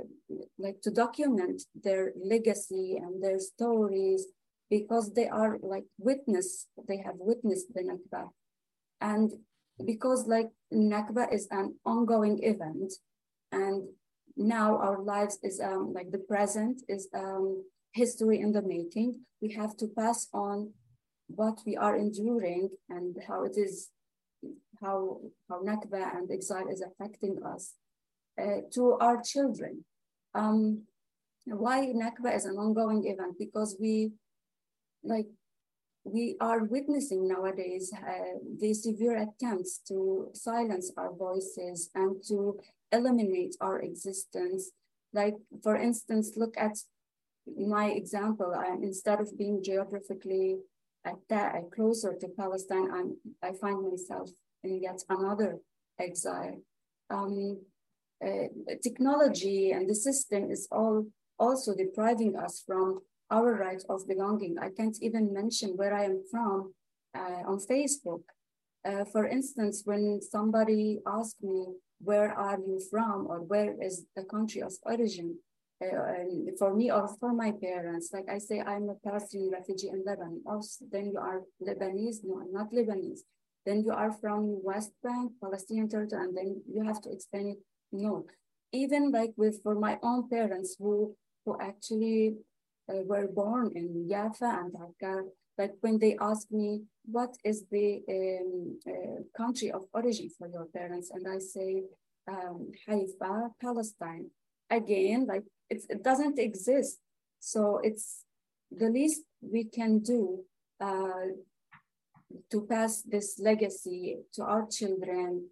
like to document their legacy and their stories because they are like witness, they have witnessed the Nakba. And because like Nakba is an ongoing event and now our lives is um, like the present is um, history in the making. We have to pass on what we are enduring and how it is, how, how Nakba and exile is affecting us uh, to our children. Um, why Nakba is an ongoing event? Because we, like, we are witnessing nowadays uh, the severe attempts to silence our voices and to eliminate our existence. Like, for instance, look at my example. I'm, instead of being geographically at that closer to Palestine, I'm, I find myself in yet another exile. Um, uh, technology and the system is all also depriving us from our right of belonging. I can't even mention where I am from uh, on Facebook. Uh, for instance, when somebody asked me, where are you from or where is the country of origin, uh, for me or for my parents, like I say, I'm a Palestinian refugee in Lebanon. Also, then you are Lebanese? No, I'm not Lebanese. Then you are from West Bank, Palestinian territory, and then you have to explain it. No, even like with for my own parents who who actually uh, were born in Jaffa and Akka, like when they ask me, what is the um, uh, country of origin for your parents? And I say, um, Haifa, Palestine. Again, like it doesn't exist. So it's the least we can do uh, to pass this legacy to our children,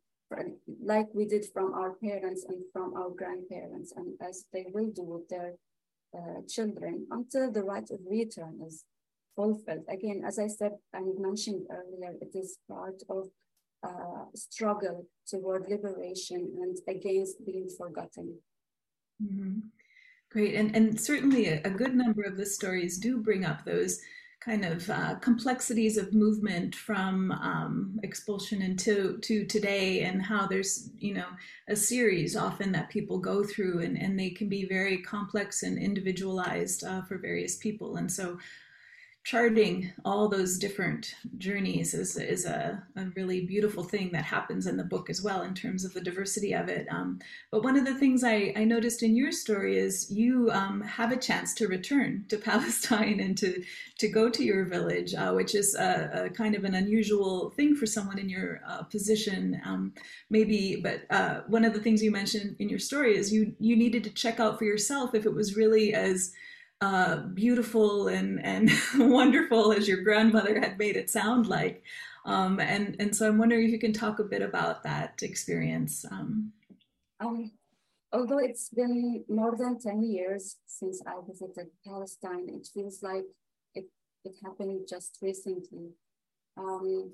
like we did from our parents and from our grandparents, and as they will do with their uh, children until the right of return is fulfilled. Again, as I said and mentioned earlier, it is part of uh, struggle toward liberation and against being forgotten. Mm-hmm. Great, and and certainly a, a, good number of the stories do bring up those kind of uh, complexities of movement from um, expulsion into to today, and how there's you know a series often that people go through, and and they can be very complex and individualized uh, for various people, and so charting all those different journeys is, is a, a, really beautiful thing that happens in the book as well in terms of the diversity of it. Um, but one of the things I, I, noticed in your story is you um, have a chance to return to Palestine and to, to go to your village, uh, which is a, a, kind of an unusual thing for someone in your uh, position, um, maybe. But uh, one of the things you mentioned in your story is you, you needed to check out for yourself if it was really as uh, beautiful and, and wonderful as your grandmother had made it sound like. Um, and, and so I'm wondering if you can talk a bit about that experience. Um, um, although it's been more than 10 years since I visited Palestine, it feels like it, it happened just recently. Um,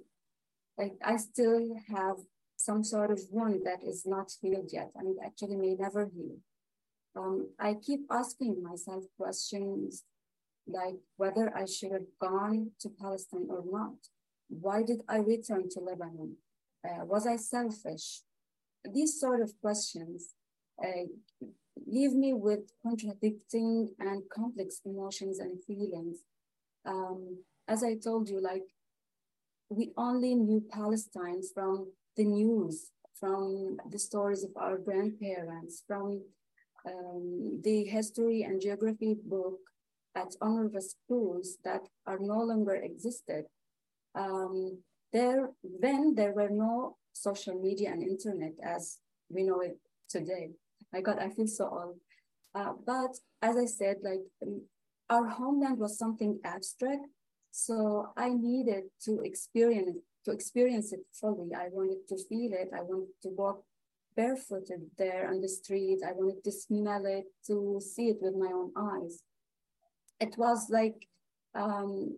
like I still have some sort of wound that is not healed yet and actually may never heal um, I keep asking myself questions like whether I should have gone to Palestine or not. Why did I return to Lebanon? Uh, was I selfish? These sort of questions uh, leave me with contradicting and complex emotions and feelings. Um, as I told you, like we only knew Palestine from the news, from the stories of our grandparents, from um, the history and geography book at UNRWA schools that are no longer existed. Um, there, then there were no social media and internet as we know it today. My God, I feel so old. Uh, but as I said, like um, our homeland was something abstract, so I needed to experience to experience it fully. I wanted to feel it. I wanted to walk barefooted there on the street. I wanted to smell it, to see it with my own eyes. It was like um,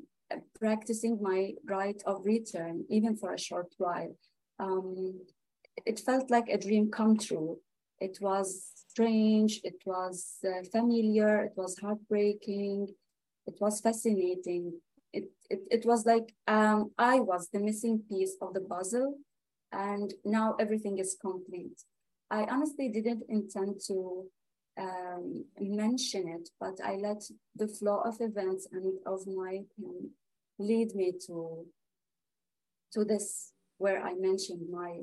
practicing my right of return, even for a short while. Um, it felt like a dream come true. It was strange, it was uh, familiar, it was heartbreaking, it was fascinating. It, it, it was like um, I was the missing piece of the puzzle and now everything is complete. I honestly didn't intend to um, mention it, but I let the flow of events and of my lead me to, to this, where I mentioned my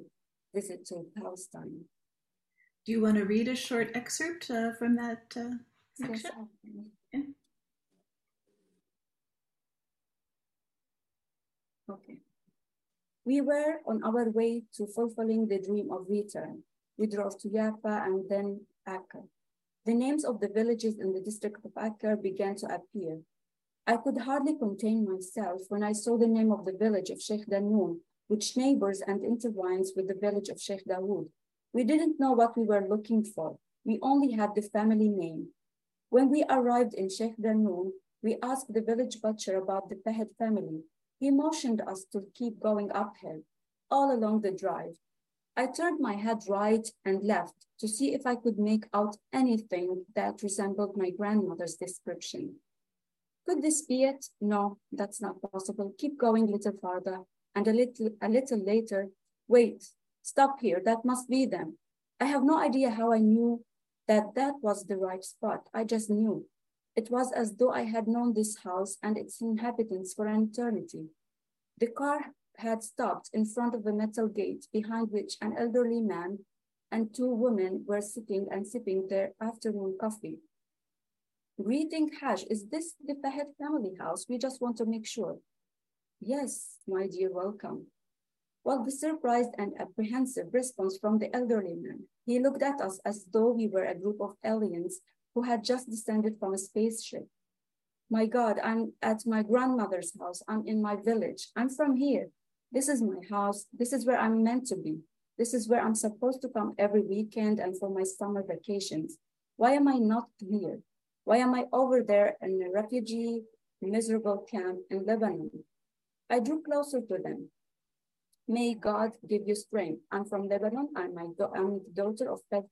visit to Palestine. Do you want to read a short excerpt uh, from that uh, section? Yes, yeah. Okay. We were on our way to fulfilling the dream of return. We drove to Jaffa and then Akka. The names of the villages in the district of Akka began to appear. I could hardly contain myself when I saw the name of the village of Sheikh Danoun, which neighbors and intertwines with the village of Sheikh Dawood. We didn't know what we were looking for. We only had the family name. When we arrived in Sheikh Danoun, we asked the village butcher about the Fahad family. He motioned us to keep going uphill, all along the drive. I turned my head right and left to see if I could make out anything that resembled my grandmother's description. Could this be it? No, that's not possible. Keep going a little farther. And a little, a little later, wait, stop here. That must be them. I have no idea how I knew that that was the right spot. I just knew. It was as though I had known this house and its inhabitants for an eternity. The car had stopped in front of a metal gate behind which an elderly man and two women were sitting and sipping their afternoon coffee. Greeting Hajj, is this the Fahad family house? We just want to make sure. Yes, my dear, welcome. Well, the surprised and apprehensive response from the elderly man. He looked at us as though we were a group of aliens who had just descended from a spaceship. My God, I'm at my grandmother's house. I'm in my village. I'm from here. This is my house. This is where I'm meant to be. This is where I'm supposed to come every weekend and for my summer vacations. Why am I not here? Why am I over there in a refugee, miserable camp in Lebanon? I drew closer to them. May God give you strength. I'm from Lebanon. I'm, my I'm the daughter of Beth.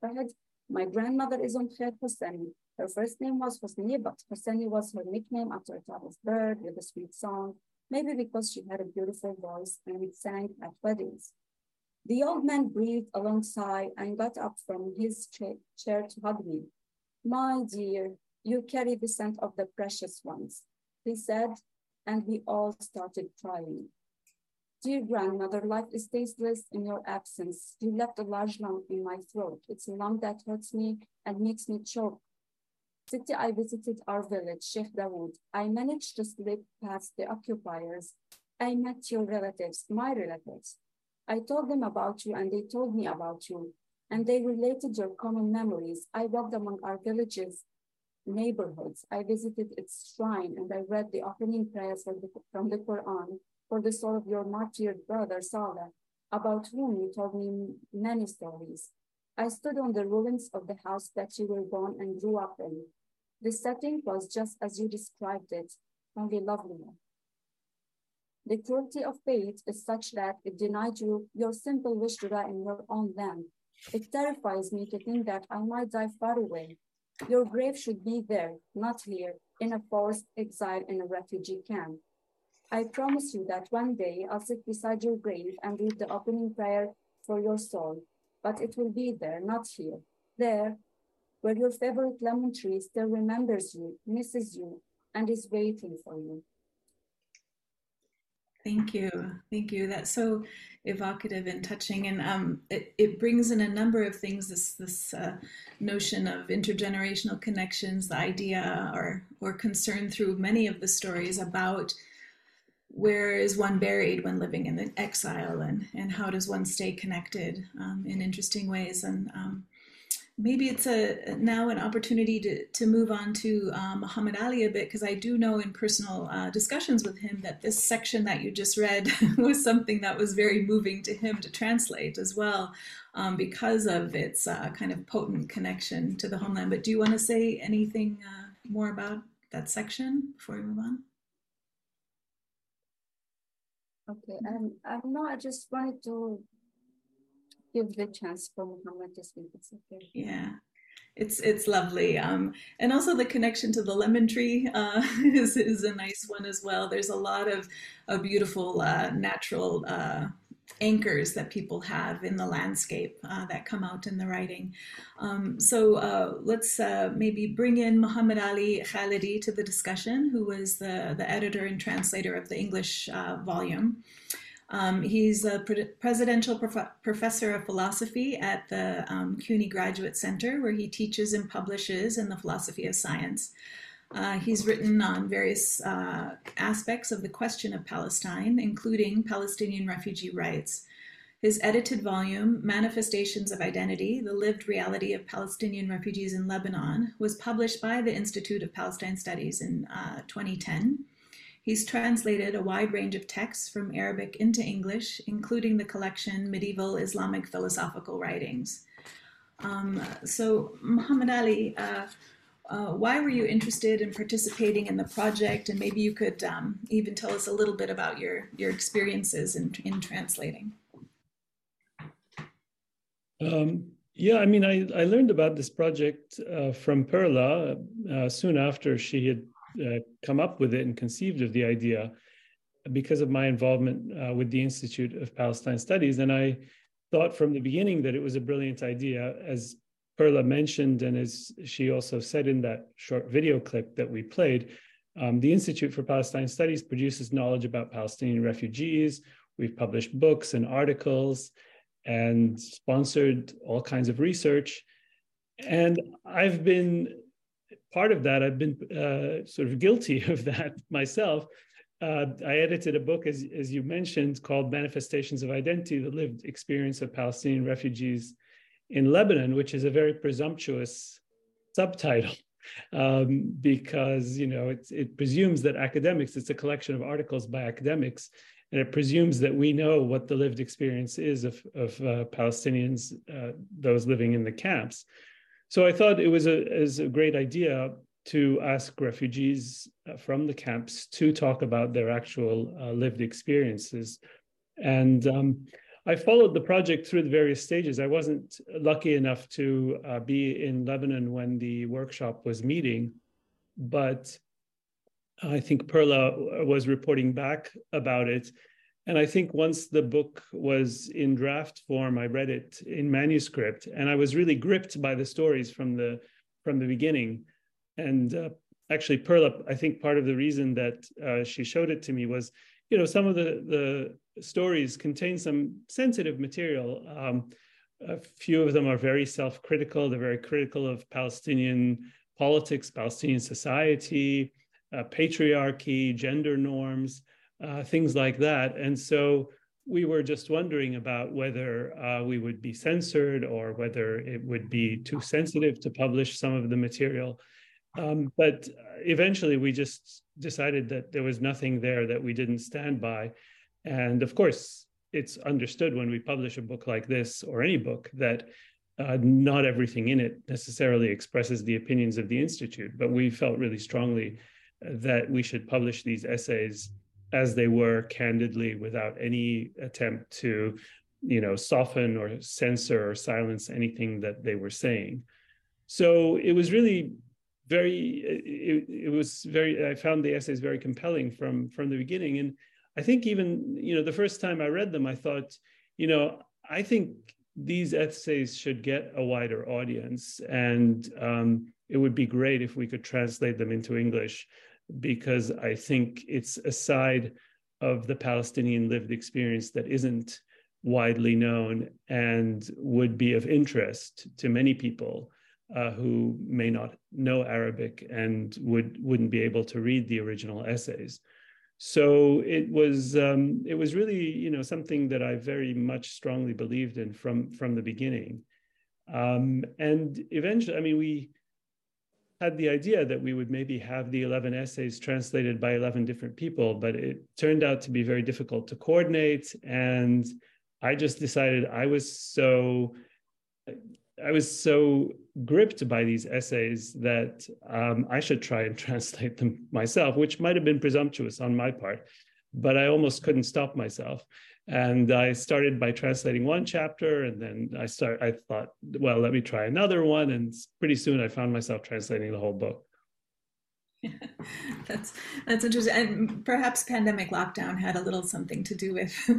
My grandmother is on Khair Hosseini. Her first name was Hosni, but Hosseini was her nickname after a type bird with a sweet song, maybe because she had a beautiful voice and sang at weddings. The old man breathed a long sigh and got up from his chair to hug me. My dear, you carry the scent of the precious ones, he said, and we all started crying. Dear grandmother, life is tasteless in your absence. You left a large lump in my throat. It's a lump that hurts me and makes me choke. Sitti, I visited our village, Sheikh Dawood. I managed to slip past the occupiers. I met your relatives, my relatives. I told them about you and they told me about you. And they related your common memories. I walked among our villages neighborhoods. I visited its shrine and I read the opening prayers from the, from the Quran for the soul of your martyred brother Saleh, about whom you told me many stories. I stood on the ruins of the house that you were born and grew up in. The setting was just as you described it, only lovelier. The cruelty of fate is such that it denied you your simple wish to die in your own land. It terrifies me to think that I might die far away, your grave should be there, not here, in a forced exile in a refugee camp. I promise you that one day I'll sit beside your grave and read the opening prayer for your soul, but it will be there, not here. There, where your favorite lemon tree still remembers you, misses you, and is waiting for you. Thank you. Thank you. That's so evocative and touching. And um, it, it brings in a number of things this, this uh, notion of intergenerational connections, the idea or, or concern through many of the stories about where is one buried when living in the exile and, and how does one stay connected um, in interesting ways. And um, maybe it's a now an opportunity to, to move on to uh, Muhammad Ali a bit because I do know in personal uh, discussions with him that this section that you just read was something that was very moving to him to translate as well um, because of its uh, kind of potent connection to the homeland. But do you want to say anything uh, more about that section before we move on? Okay, um, um, no, I just wanted to give the chance for Muhammad to speak. It's okay. Yeah. It's it's lovely, um, and also the connection to the lemon tree uh, is is a nice one as well. There's a lot of, of beautiful uh, natural uh, anchors that people have in the landscape uh, that come out in the writing. Um, so uh, let's uh, maybe bring in Muhammad Ali Khalidi to the discussion, who was the, the editor and translator of the English uh, volume. Um, he's a pre- presidential prof- professor of philosophy at the um, CUNY Graduate Center, where he teaches and publishes in the philosophy of science. Uh, he's written on various uh, aspects of the question of Palestine, including Palestinian refugee rights. His edited volume, Manifestations of Identity The Lived Reality of Palestinian Refugees in Lebanon, was published by the Institute of Palestine Studies in uh, 2010. He's translated a wide range of texts from Arabic into English, including the collection Medieval Islamic Philosophical Writings. Um, so, Muhammad Ali, uh, why were you interested in participating in the project? And maybe you could um, even tell us a little bit about your, your experiences in, in translating. Um, yeah, I mean, I, I learned about this project uh, from Perla uh, soon after she had uh, come up with it and conceived of the idea because of my involvement uh, with the Institute of Palestine Studies. And I thought from the beginning that it was a brilliant idea, as Perla mentioned, and as she also said in that short video clip that we played. Um, the Institute for Palestine Studies produces knowledge about Palestinian refugees. We've published books and articles and sponsored all kinds of research. And I've been part of that, I've been uh, sort of guilty of that myself. Uh, I edited a book, as, as you mentioned, called Manifestations of Identity The Lived Experience of Palestinian Refugees in Lebanon, which is a very presumptuous subtitle. Um, because you know it, it presumes that academics it's a collection of articles by academics and it presumes that we know what the lived experience is of, of uh, Palestinians, uh, those living in the camps. So I thought it was a, is a great idea to ask refugees uh, from the camps to talk about their actual uh, lived experiences. And um, I followed the project through the various stages. I wasn't lucky enough to uh, be in Lebanon when the workshop was meeting, but I think Perla was reporting back about it. And I think once the book was in draft form, I read it in manuscript, and I was really gripped by the stories from the from the beginning. And uh, actually, Perla, I think part of the reason that uh, she showed it to me was, you know, some of the the stories contain some sensitive material. Um, a few of them are very self-critical. They're very critical of Palestinian politics, Palestinian society uh, patriarchy, gender norms, uh, things like that. And so we were just wondering about whether uh, we would be censored or whether it would be too sensitive to publish some of the material. Um, but eventually we just decided that there was nothing there that we didn't stand by. And of course, it's understood when we publish a book like this or any book that uh, not everything in it necessarily expresses the opinions of the Institute, but we felt really strongly that we should publish these essays as they were candidly without any attempt to you know soften or censor or silence anything that they were saying so it was really very it, it was very i found the essays very compelling from from the beginning. And i think even you know the first time i read them i thought you know i think these essays should get a wider audience. And um, it would be great if we could translate them into english because I think it's a side of the Palestinian lived experience that isn't widely known and would be of interest to many people uh, who may not know Arabic and would wouldn't be able to read the original essays. So it was um, it was really you know something that I very much strongly believed in from from the beginning, um, and eventually I mean we had the idea that we would maybe have the 11 essays translated by 11 different people, but it turned out to be very difficult to coordinate. And I just decided I was so I was so gripped by these essays that um, I should try and translate them myself, which might have been presumptuous on my part, but I almost couldn't stop myself. And i started by translating one chapter and then i start i thought well let me try another one. And pretty soon i found myself translating the whole book that's that's interesting. And perhaps pandemic lockdown had a little something to do with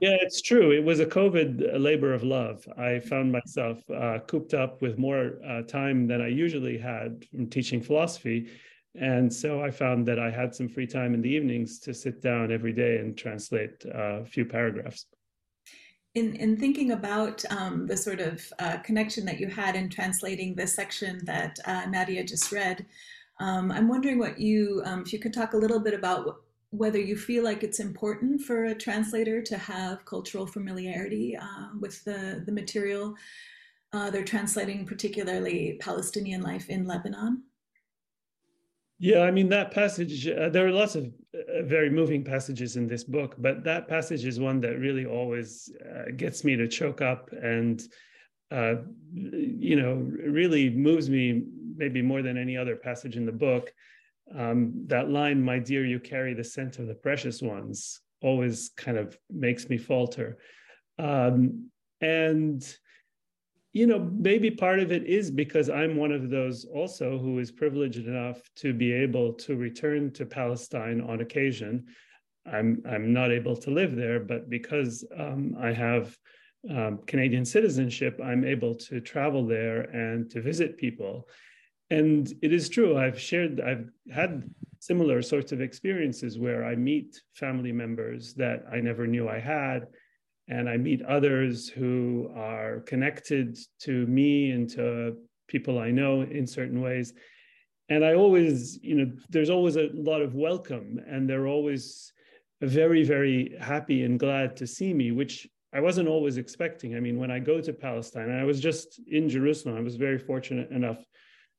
yeah it's true. It was a covid labor of love. I found myself uh, cooped up with more uh, time than i usually had from teaching philosophy. And so I found that I had some free time in the evenings to sit down every day and translate uh, a few paragraphs. In, in thinking about um, the sort of uh, connection that you had in translating the section that uh, Nadia just read, um, I'm wondering what you, um, if you could talk a little bit about whether you feel like it's important for a translator to have cultural familiarity uh, with the, the material uh, they're translating, particularly Palestinian life in Lebanon. Yeah, I mean, that passage, uh, there are lots of uh, very moving passages in this book, but that passage is one that really always uh, gets me to choke up and, uh, you know, really moves me maybe more than any other passage in the book. Um, that line, my dear, you carry the scent of the precious ones, always kind of makes me falter. Um, and you know, maybe part of it is because I'm one of those also who is privileged enough to be able to return to Palestine on occasion. I'm I'm not able to live there, but because um, I have um, Canadian citizenship, I'm able to travel there and to visit people. And it is true. I've shared. I've had similar sorts of experiences where I meet family members that I never knew I had and I meet others who are connected to me and to people I know in certain ways. And I always, you know, there's always a lot of welcome, and they're always very, very happy and glad to see me, which I wasn't always expecting. I mean, when I go to Palestine, I was just in Jerusalem, I was very fortunate enough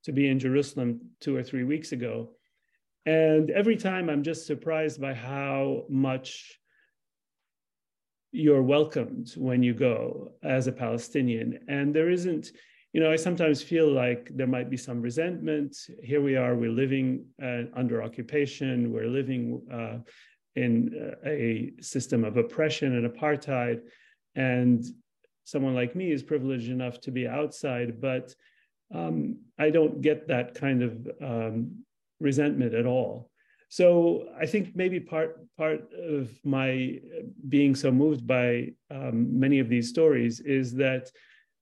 to be in Jerusalem two or three weeks ago. And every time I'm just surprised by how much you're welcomed when you go as a Palestinian. And there isn't, you know, I sometimes feel like there might be some resentment. Here we are, we're living uh, under occupation, we're living uh, in a system of oppression and apartheid. And someone like me is privileged enough to be outside, but um, I don't get that kind of um, resentment at all. So I think maybe part part of my being so moved by um, many of these stories is that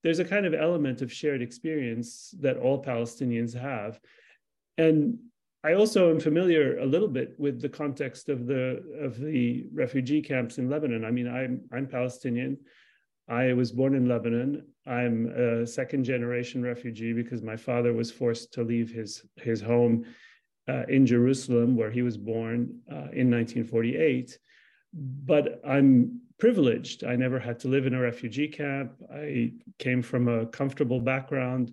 there's a kind of element of shared experience that all Palestinians have, and I also am familiar a little bit with the context of the of the refugee camps in Lebanon. I mean, I'm I'm Palestinian. I was born in Lebanon. I'm a second generation refugee because my father was forced to leave his his home uh, in Jerusalem, where he was born uh, in 1948. But I'm privileged. I never had to live in a refugee camp. I came from a comfortable background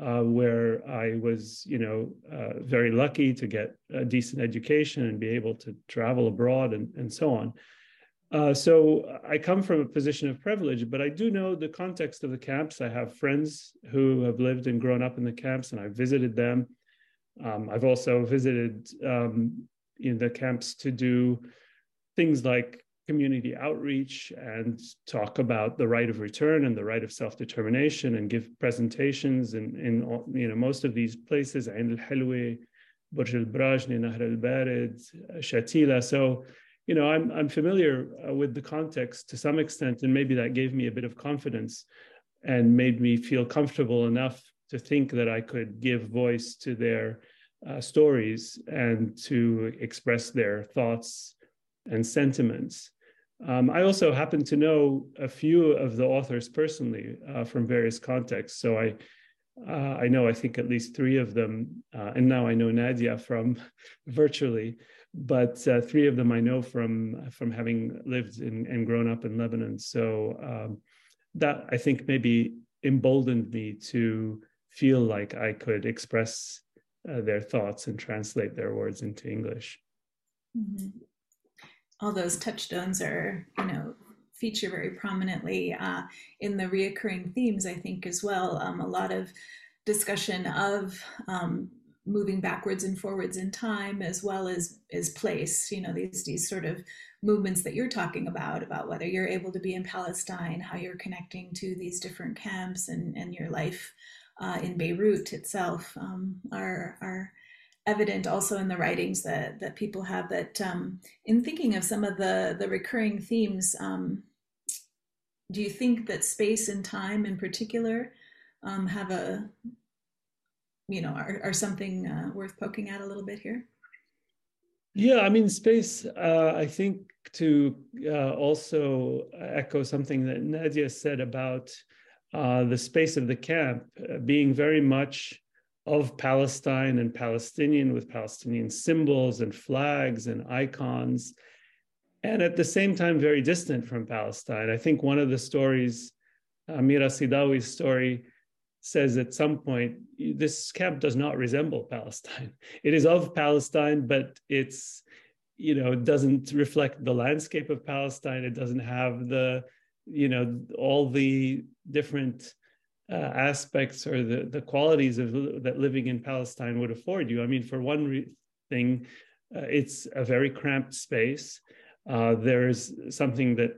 uh, where I was, you know, uh, very lucky to get a decent education and be able to travel abroad and, and so on. Uh, so I come from a position of privilege, but I do know the context of the camps. I have friends who have lived and grown up in the camps, and I visited them. Um, I've also visited um, in the camps to do things like community outreach and talk about the right of return and the right of self-determination and give presentations in, in you know most of these places Ain al-Hilwe, Burj al-Barajneh, Nahr al-Bared, Shatila. So, you know, I'm, I'm familiar uh, with the context to some extent, and maybe that gave me a bit of confidence and made me feel comfortable enough to think that I could give voice to their uh, stories and to express their thoughts and sentiments. Um, I also happen to know a few of the authors personally uh, from various contexts. So I, uh, I know I think at least three of them, uh, and now I know Nadia from virtually, but uh, three of them I know from from having lived in, and grown up in Lebanon. So um, that I think maybe emboldened me to feel like I could express uh, their thoughts and translate their words into English. Mm-hmm. All those touchstones are, you know, feature very prominently uh, in the reoccurring themes, I think, as well. Um, a lot of discussion of um, moving backwards and forwards in time as well as as place you know these these sort of movements that you're talking about about whether you're able to be in palestine how you're connecting to these different camps and and your life uh, in Beirut itself um, are, are evident also in the writings that, that people have that um, in thinking of some of the, the recurring themes, um, do you think that space and time in particular um, have a, you know, are, are something uh, worth poking at a little bit here? Yeah, I mean, space, uh, I think to uh, also echo something that Nadia said about uh, the space of the camp uh, being very much of Palestine and Palestinian with Palestinian symbols and flags and icons, and at the same time, very distant from Palestine. I think one of the stories, Amira Sidawi's story, says at some point, this camp does not resemble Palestine. It is of Palestine, but it's, you know, it doesn't reflect the landscape of Palestine. It doesn't have the, you know, all the different uh, aspects or the, the qualities of that living in Palestine would afford you. I mean, for one re- thing, uh, it's a very cramped space. Uh, there's something that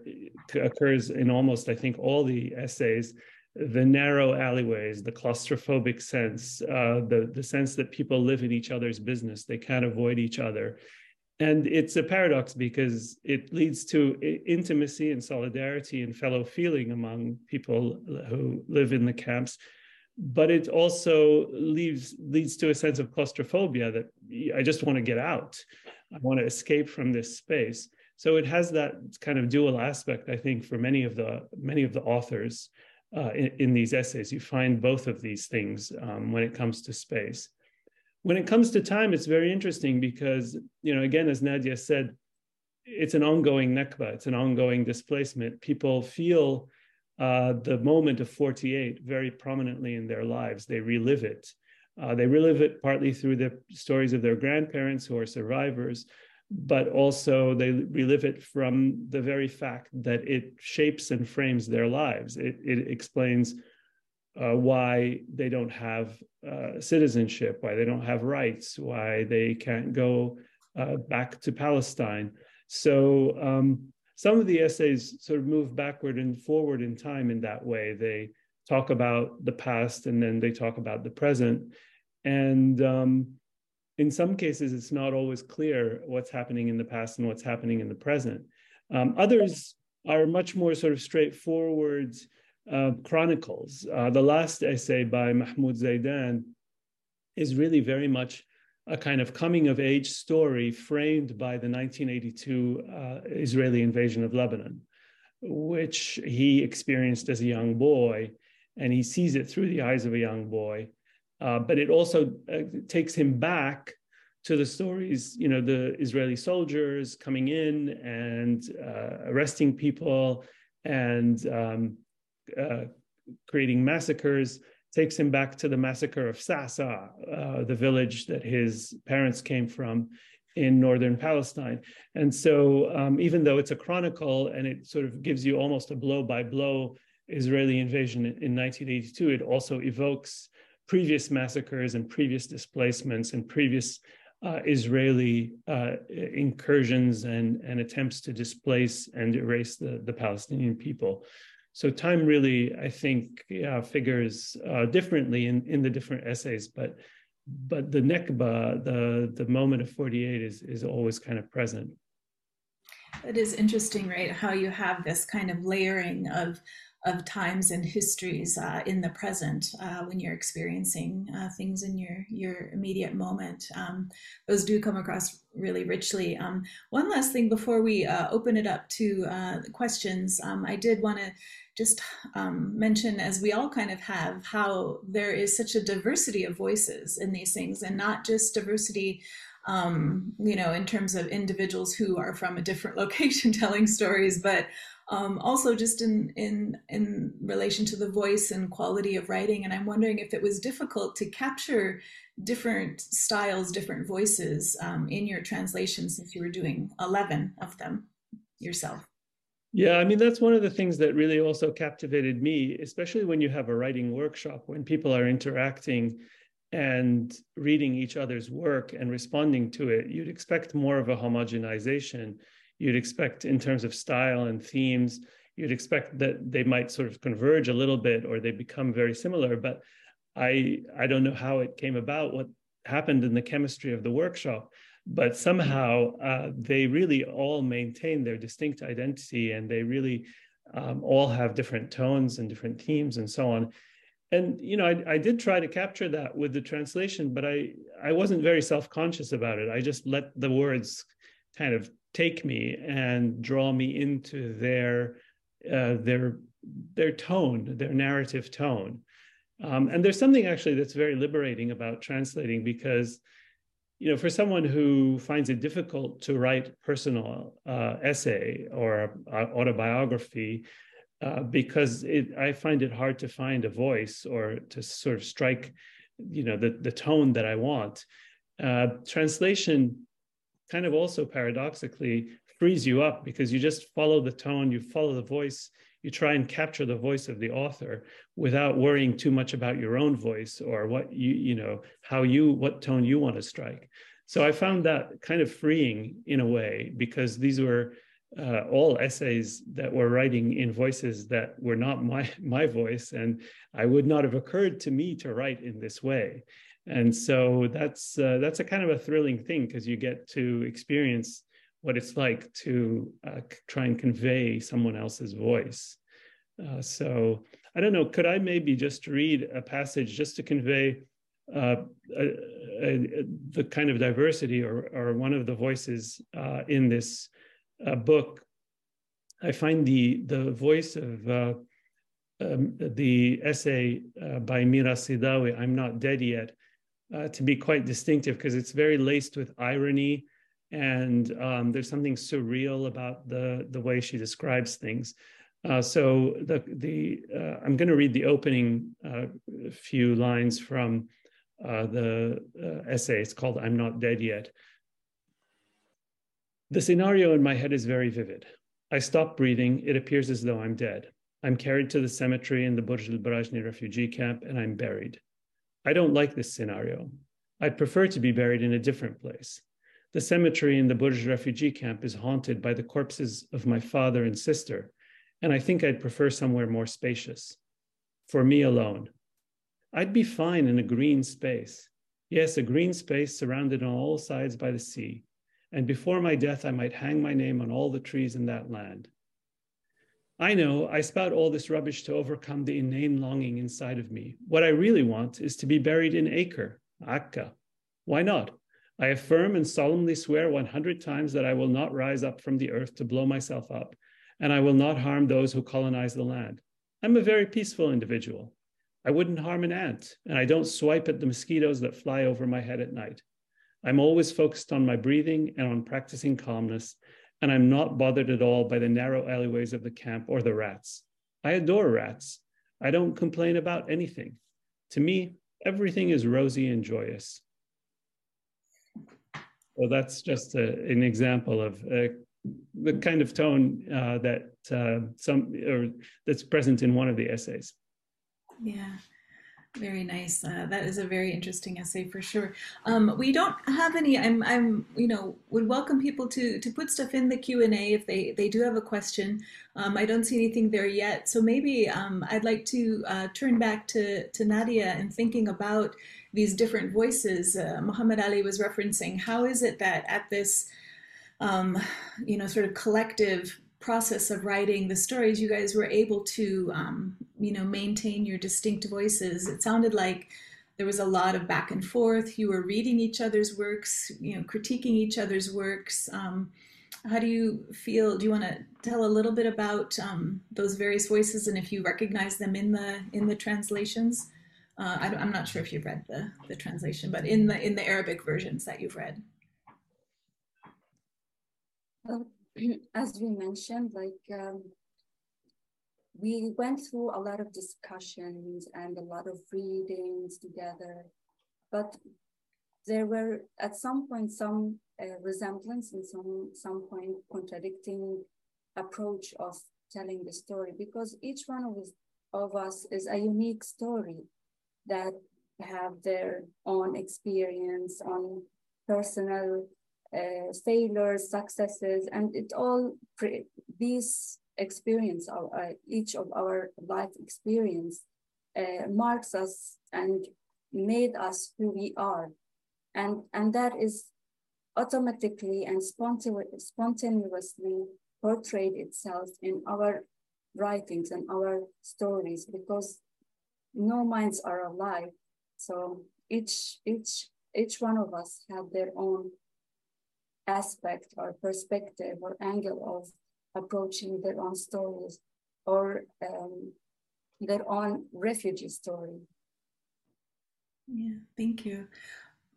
occurs in almost, I think, all the essays the narrow alleyways, the claustrophobic sense, uh, the, the sense that people live in each other's business, they can't avoid each other. And it's a paradox because it leads to intimacy and solidarity and fellow feeling among people who live in the camps. But it also leaves leads to a sense of claustrophobia that I just want to get out. I want to escape from this space. So it has that kind of dual aspect, I think, for many of the many of the authors uh, in, in, these essays. You find both of these things um, when it comes to space. When it comes to time, it's very interesting because, you know, again, as Nadia said, it's an ongoing Nakba, it's an ongoing displacement. People feel uh, the moment of 48 very prominently in their lives. They relive it. Uh, they relive it partly through the stories of their grandparents who are survivors, but also they relive it from the very fact that it shapes and frames their lives. It, it explains uh, why they don't have uh, citizenship, why they don't have rights, why they can't go uh, back to Palestine. So um, some of the essays sort of move backward and forward in time in that way. They talk about the past and then they talk about the present. And um, in some cases, it's not always clear what's happening in the past and what's happening in the present. Um, others are much more sort of straightforward uh, chronicles. Uh, the last essay by Mahmoud Zaidan is really very much a kind of coming of age story framed by the 1982 uh, Israeli invasion of Lebanon, which he experienced as a young boy, and he sees it through the eyes of a young boy. Uh, but it also uh, takes him back to the stories, you know, the Israeli soldiers coming in and uh, arresting people and um, uh, creating massacres takes him back to the massacre of Sasa, uh, the village that his parents came from in northern Palestine. And so, um, even though it's a chronicle and it sort of gives you almost a blow by blow Israeli invasion in, in 1982, it also evokes previous massacres and previous displacements and previous uh, Israeli uh, incursions and, and attempts to displace and erase the, the Palestinian people. So time really, I think, yeah, figures uh, differently in, in the different essays, but but the Nakba, the the moment of 48 is is always kind of present. It is interesting, right? How you have this kind of layering of of times and histories uh, in the present uh, when you're experiencing uh, things in your your immediate moment. Um, those do come across really richly. Um, one last thing before we uh, open it up to uh, questions, um, I did want to just um, mention, as we all kind of have, how there is such a diversity of voices in these things, and not just diversity um, you know, in terms of individuals who are from a different location telling stories, but um, also just in in in relation to the voice and quality of writing. And i'm wondering if it was difficult to capture different styles different voices um, in your translation since you were doing 11 of them yourself. Yeah i mean that's one of the things that really also captivated me especially when you have a writing workshop when people are interacting and reading each other's work and responding to it you'd expect more of a homogenization you'd expect in terms of style and themes you'd expect that they might sort of converge a little bit or they become very similar but i i don't know how it came about what happened in the chemistry of the workshop but somehow uh, they really all maintain their distinct identity and they really um, all have different tones and different themes and so on. And you know I, I did try to capture that with the translation but i i wasn't very self-conscious about it. I just let the words kind of take me and draw me into their uh, their their tone, their narrative tone. Um, and there's something actually that's very liberating about translating because, you know, for someone who finds it difficult to write personal uh, essay or uh, autobiography, uh, because it, I find it hard to find a voice or to sort of strike, you know, the, the tone that I want. Uh, translation kind of also paradoxically frees you up because you just follow the tone, you follow the voice, you try and capture the voice of the author without worrying too much about your own voice or what you, you know, how you, what tone you want to strike. So I found that kind of freeing in a way because these were uh, all essays that were writing in voices that were not my my voice, and I would not have occurred to me to write in this way. And so that's uh, that's a kind of a thrilling thing because you get to experience what it's like to uh, try and convey someone else's voice. Uh, so I don't know. Could I maybe just read a passage just to convey uh, the kind of diversity or, or one of the voices uh, in this uh, book, I find the the voice of um, the essay by Mira Sidawi, "I'm Not Dead Yet," uh, to be quite distinctive because it's very laced with irony, and um, there's something surreal about the the way she describes things. Uh, so the the uh, I'm going to read the opening few lines from the essay. It's called "I'm Not Dead Yet." The scenario in my head is very vivid. I stop breathing. It appears as though I'm dead. I'm carried to the cemetery in the Burj al-Barajneh refugee camp and I'm buried. I don't like this scenario. I'd prefer to be buried in a different place. The cemetery in the Burj refugee camp is haunted by the corpses of my father and sister, and I think I'd prefer somewhere more spacious. For me alone. I'd be fine in a green space. Yes, a green space surrounded on all sides by the sea and before my death, I might hang my name on all the trees in that land. I know I spout all this rubbish to overcome the inane longing inside of me. What I really want is to be buried in Acre, Akka. Why not? I affirm and solemnly swear 100 times that I will not rise up from the earth to blow myself up, and I will not harm those who colonize the land. I'm a very peaceful individual. I wouldn't harm an ant, and I don't swipe at the mosquitoes that fly over my head at night. I'm always focused on my breathing and on practicing calmness, and I'm not bothered at all by the narrow alleyways of the camp or the rats. I adore rats. I don't complain about anything. To me, everything is rosy and joyous. Well, that's just a, an example of uh, the kind of tone uh, that uh, some or that's present in one of the essays. Yeah. Very nice. Uh, that is a very interesting essay for sure. Um, we don't have any. I'm. I'm. You know, would welcome people to to put stuff in the Q and A if they they do have a question. Um, I don't see anything there yet, so maybe um, I'd like to uh, turn back to to Nadia and thinking about these different voices. Uh, Muhammad Ali was referencing. How is it that at this, um, you know, sort of collective process of writing the stories, you guys were able to, um, you know, maintain your distinct voices. It sounded like there was a lot of back and forth. You were reading each other's works, you know, critiquing each other's works. Um, how do you feel? Do you want to tell a little bit about um, those various voices and if you recognize them in the in the translations? Uh, I am not sure if you've read the the translation, but in the in the Arabic versions that you've read. as we mentioned, like um, we went through a lot of discussions and a lot of readings together, but there were at some point some uh, resemblance and some some point contradicting approach of telling the story because each one of us, of us is a unique story that have their own experience on personal uh, failures, successes, and it all these experience, uh, each of our life experience uh, marks us and made us who we are. And, and that is automatically and spontaneously portrayed itself in our writings and our stories because no minds are alike. So each, each, each one of us have their own aspect or perspective or angle of approaching their own stories or um, their own refugee story. Yeah, thank you.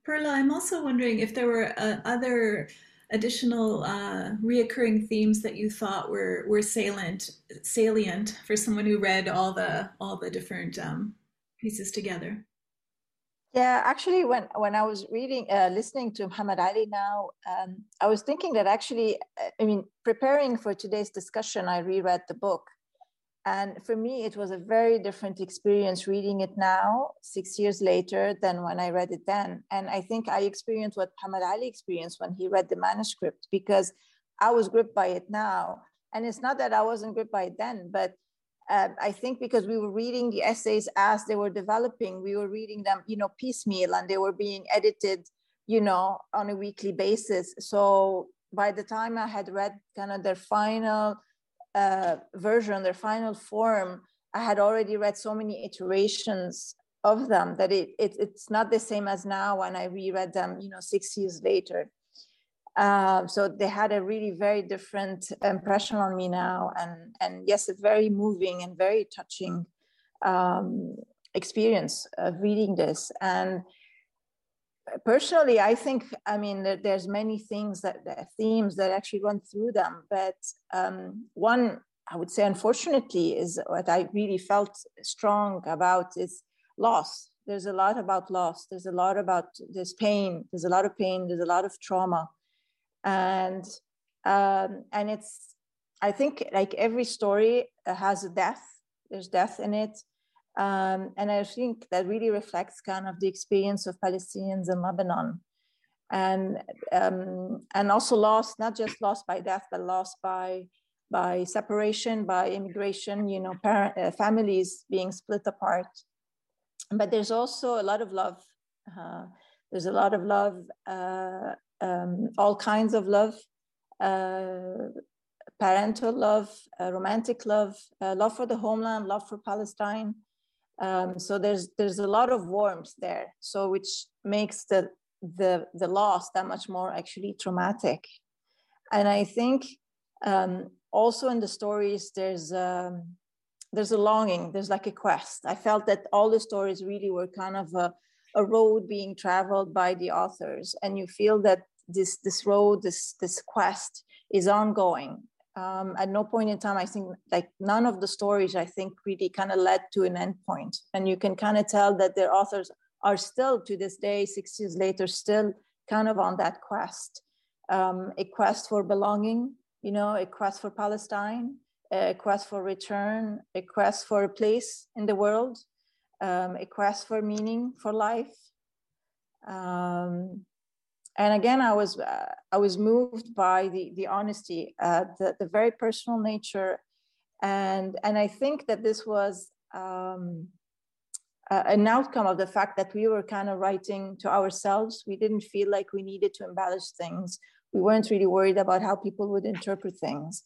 Perla, I'm also wondering if there were uh, other additional uh, reoccurring themes that you thought were were salient salient for someone who read all the all the different um, pieces together. Yeah, actually, when when I was reading, uh, listening to Muhammad Ali now, um, I was thinking that actually, uh, I mean, preparing for today's discussion, I reread the book, and for me, it was a very different experience reading it now, six years later, than when I read it then. And I think I experienced what Muhammad Ali experienced when he read the manuscript because I was gripped by it now. And it's not that I wasn't gripped by it then, but uh, I think because we were reading the essays as they were developing, we were reading them, you know, piecemeal, and they were being edited, you know, on a weekly basis. So by the time I had read kind of their final uh, version, their final form, I had already read so many iterations of them that it, it it's not the same as now when I reread them, you know, six years later. Uh, so they had a really very different impression on me now, and and yes, a very moving and very touching um, experience of reading this. And personally, I think I mean there's many things that, themes that actually run through them, but um, one I would say, unfortunately, is what I really felt strong about is loss. There's a lot about loss. There's a lot about this pain. There's a lot of pain. There's a lot of trauma and um, and it's I think like every story has a death. There's death in it, um, and I think that really reflects kind of the experience of Palestinians in Lebanon, and um, and also lost not just lost by death, but lost by by separation, by immigration. You know, parent, uh, families being split apart. But there's also a lot of love. Uh, there's a lot of love uh, um, all kinds of love, uh, parental love, uh, romantic love, uh, love for the homeland, love for Palestine. Um, so there's there's a lot of warmth there. So which makes the the the loss that much more actually traumatic. And I think um, also in the stories there's um, there's a longing. There's like a quest. I felt that all the stories really were kind of a a road being traveled by the authors and you feel that this this road this this quest is ongoing. Um, at no point in time i think like none of the stories i think really kind of led to an end point and you can kind of tell that their authors are still to this day six years later still kind of on that quest. Um, a quest for belonging you know a quest for palestine a quest for return a quest for a place in the world um, a quest for meaning for life. Um, and again, I was uh, I was moved by the the honesty, uh, the the very personal nature, and and I think that this was um, uh, an outcome of the fact that we were kind of writing to ourselves. We didn't feel like we needed to embellish things. We weren't really worried about how people would interpret things.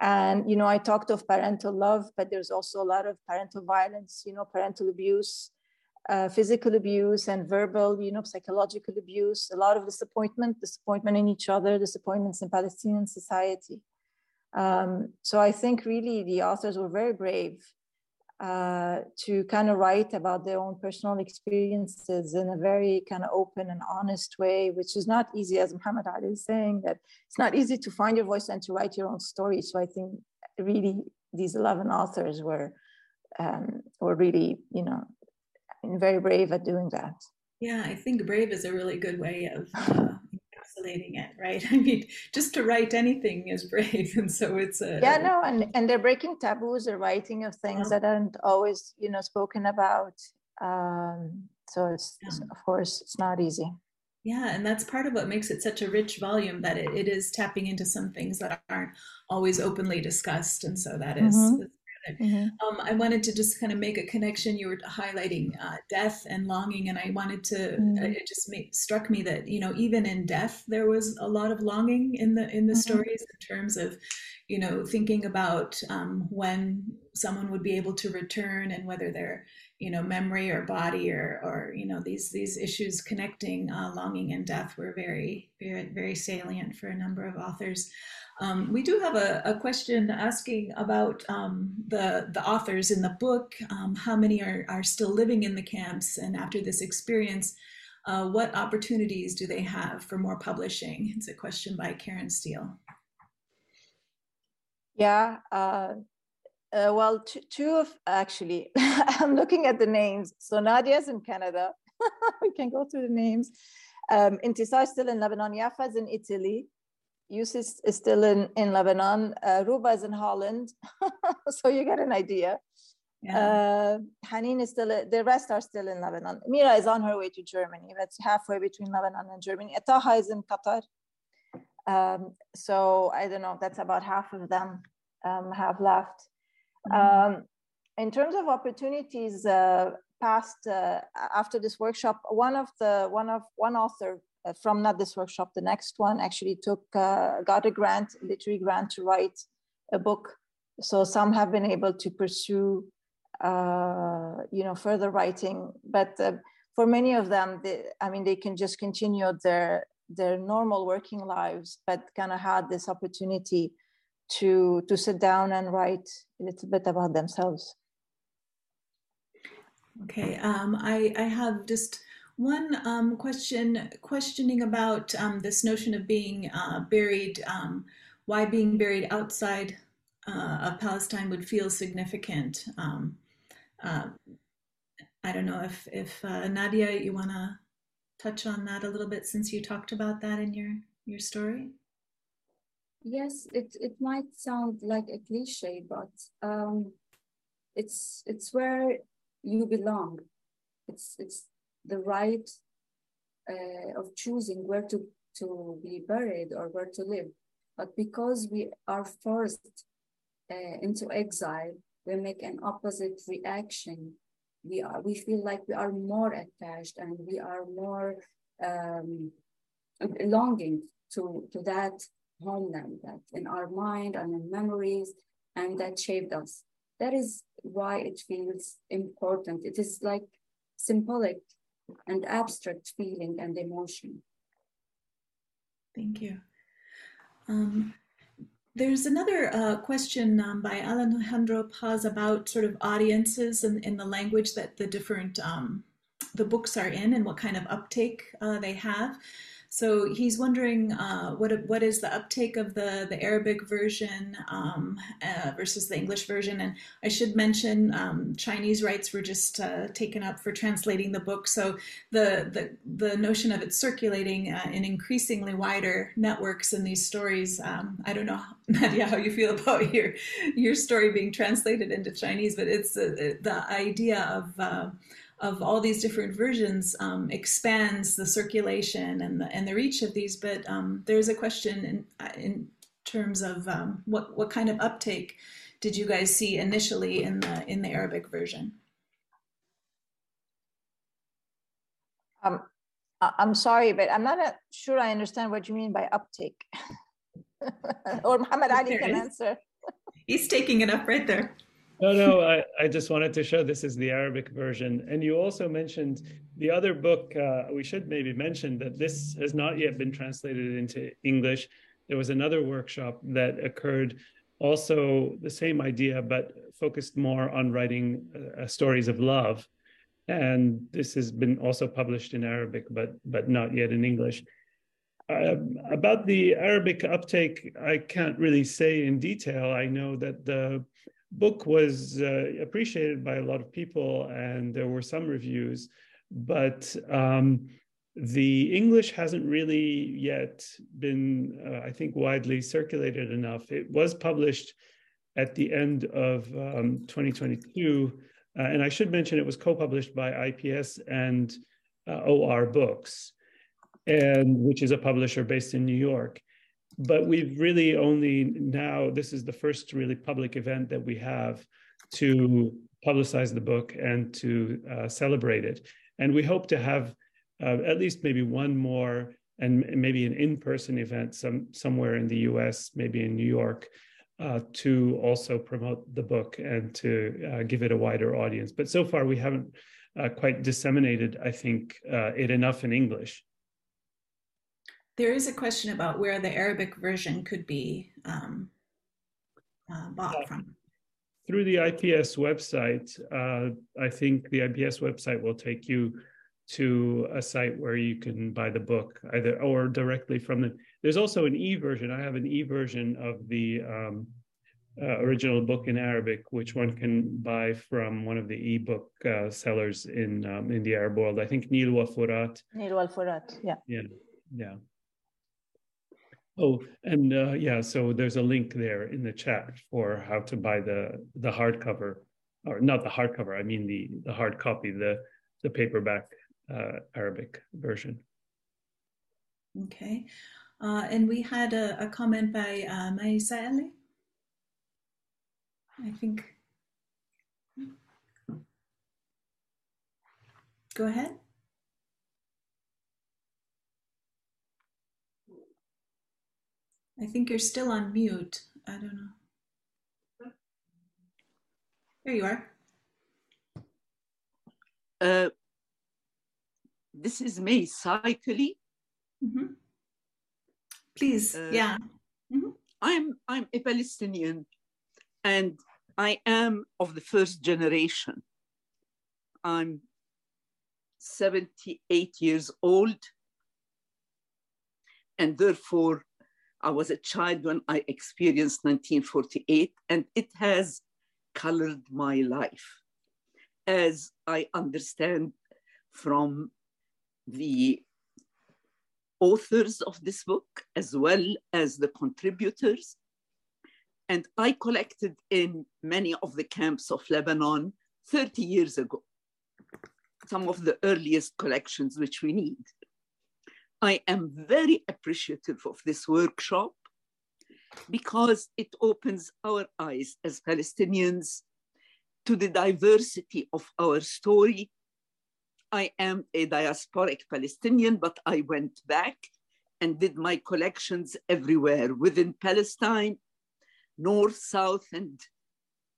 And, you know, I talked of parental love, but there's also a lot of parental violence, you know, parental abuse, uh, physical abuse and verbal, you know, psychological abuse, a lot of disappointment, disappointment in each other, disappointments in Palestinian society. Um, so I think really the authors were very brave uh, to kind of write about their own personal experiences in a very kind of open and honest way, which is not easy, as Muhammad Ali is saying, that it's not easy to find your voice and to write your own story. So I think really these 11 authors were, um, were really, you know, very brave at doing that. Yeah, I think brave is a really good way of uh, encapsulating it, right? I mean, just to write anything is brave, and so it's a yeah, no, and and they're breaking taboos, they're writing of things yeah. that aren't always, you know, spoken about. Um, so it's, yeah. of course it's not easy. Yeah, and that's part of what makes it such a rich volume that it, it is tapping into some things that aren't always openly discussed, and so that is, mm-hmm. Mm-hmm. Um, I wanted to just kind of make a connection. You were highlighting uh, death and longing, and I wanted to. Mm-hmm. Uh, it just made, struck me that you know even in death there was a lot of longing in the in the mm-hmm. stories in terms of you know, thinking about um, when someone would be able to return and whether their, you know, memory or body or, or you know, these these issues connecting uh, longing and death were very, very, very salient for a number of authors. Um, we do have a, a, question asking about um, the the authors in the book. Um, how many are are still living in the camps, and after this experience, uh, what opportunities do they have for more publishing? It's a question by Karen Steele. Yeah, uh, uh, well, two, two of actually, I'm looking at the names. So Nadia's in Canada. we can go through the names. Um, Intisar is still in Lebanon. Yafa is in Italy. Yusuf is still in, in Lebanon. Uh, Ruba is in Holland. so you get an idea. Yeah. Uh, Hanin is still, the rest are still in Lebanon. Mira is on her way to Germany. That's halfway between Lebanon and Germany. Taha is in Qatar. Um, so I don't know, that's about half of them um, have left. Mm-hmm. Um, in terms of opportunities uh, past uh, after this workshop, one of the one of one author uh, from not this workshop, the next one actually took uh, got a grant, literary grant to write a book. So some have been able to pursue, uh, you know, further writing, but uh, for many of them, they, I mean, they can just continue their their normal working lives, but kind of had this opportunity to to sit down and write a little bit about themselves. Okay, um, I I have just one um, question questioning about um, this notion of being uh, buried. Um, why being buried outside uh, of Palestine would feel significant. Um, uh, I don't know if if uh, Nadia, you want to touch on that a little bit since you talked about that in your your story? Yes, it it might sound like a cliche, but um, it's it's where you belong. It's it's the right uh, of choosing where to to be buried or where to live. But because we are forced uh, into exile, we make an opposite reaction we are we feel like we are more attached and we are more um, longing to to that homeland that in our mind and in memories and that shaped us. That is why it feels important. It is like symbolic and abstract feeling and emotion. Thank you. Um, there's another uh, question um, by Alejandro Paz about sort of audiences and in the language that the different um, the books are in and what kind of uptake uh, they have. So he's wondering uh, what what is the uptake of the the Arabic version um, uh, versus the English version. And I should mention um, Chinese rights were just uh, taken up for translating the book. So the the the notion of it circulating uh, in increasingly wider networks in these stories. Um, I don't know Nadia how you feel about your your story being translated into Chinese, but it's uh, the idea of uh, of all these different versions um, expands the circulation and the, and the reach of these. But um, there's a question in, in terms of um, what, what kind of uptake did you guys see initially in the, in the Arabic version? Um, I'm sorry, but I'm not sure I understand what you mean by uptake. or Muhammad Ali can answer. He's taking it up right there no, no, I, I just wanted to show this is the Arabic version. And you also mentioned the other book. Uh, we should maybe mention that this has not yet been translated into English. There was another workshop that occurred, also the same idea, but focused more on writing uh, stories of love. And this has been also published in Arabic, but but not yet in English. Uh, about the Arabic uptake, I can't really say in detail. I know that the book was uh, appreciated by a lot of people and there were some reviews but um, the english hasn't really yet been uh, i think widely circulated enough. It was published at the end of um, 2022 uh, and i should mention it was co-published by ips and uh, OR Books and which is a publisher based in new york but we've really only now this is the first really public event that we have to publicize the book and to uh, celebrate it and we hope to have uh, at least maybe one more and maybe an in-person event some somewhere in the us maybe in new york uh, to also promote the book and to uh, give it a wider audience. But so far, we haven't uh, quite disseminated, I think, uh, it enough in English. There is a question about where the Arabic version could be um, uh, bought from. Through the IPS website, uh, I think the IPS website will take you to a site where you can buy the book either or directly from the there's also an e version i have an e version of the um, uh, original book in arabic which one can buy from one of the ebook uh, sellers in um, in the arab world. I think nil wa furat. Nil wa furat yeah. Yeah yeah oh and uh, yeah so there's a link there in the chat for how to buy the the hardcover or not the hardcover i mean the the hard copy the the paperback uh, Arabic version. Okay. Uh, and we had a, a comment by uh, Maisa Ali. I think. Go ahead. I think you're still on mute. I don't know. There you are. Uh, this is me cycling. Mm-hmm. Please, uh, yeah. Mm-hmm. I'm I'm a Palestinian, and I am of the first generation. I'm 78 years old, and therefore I was a child when I experienced 1948, and it has colored my life, as I understand from the authors of this book as well as the contributors. And I collected in many of the camps of Lebanon 30 years ago, some of the earliest collections which we need. I am very appreciative of this workshop because it opens our eyes as Palestinians to the diversity of our story I am a diasporic Palestinian, but I went back and did my collections everywhere within Palestine, north, south, and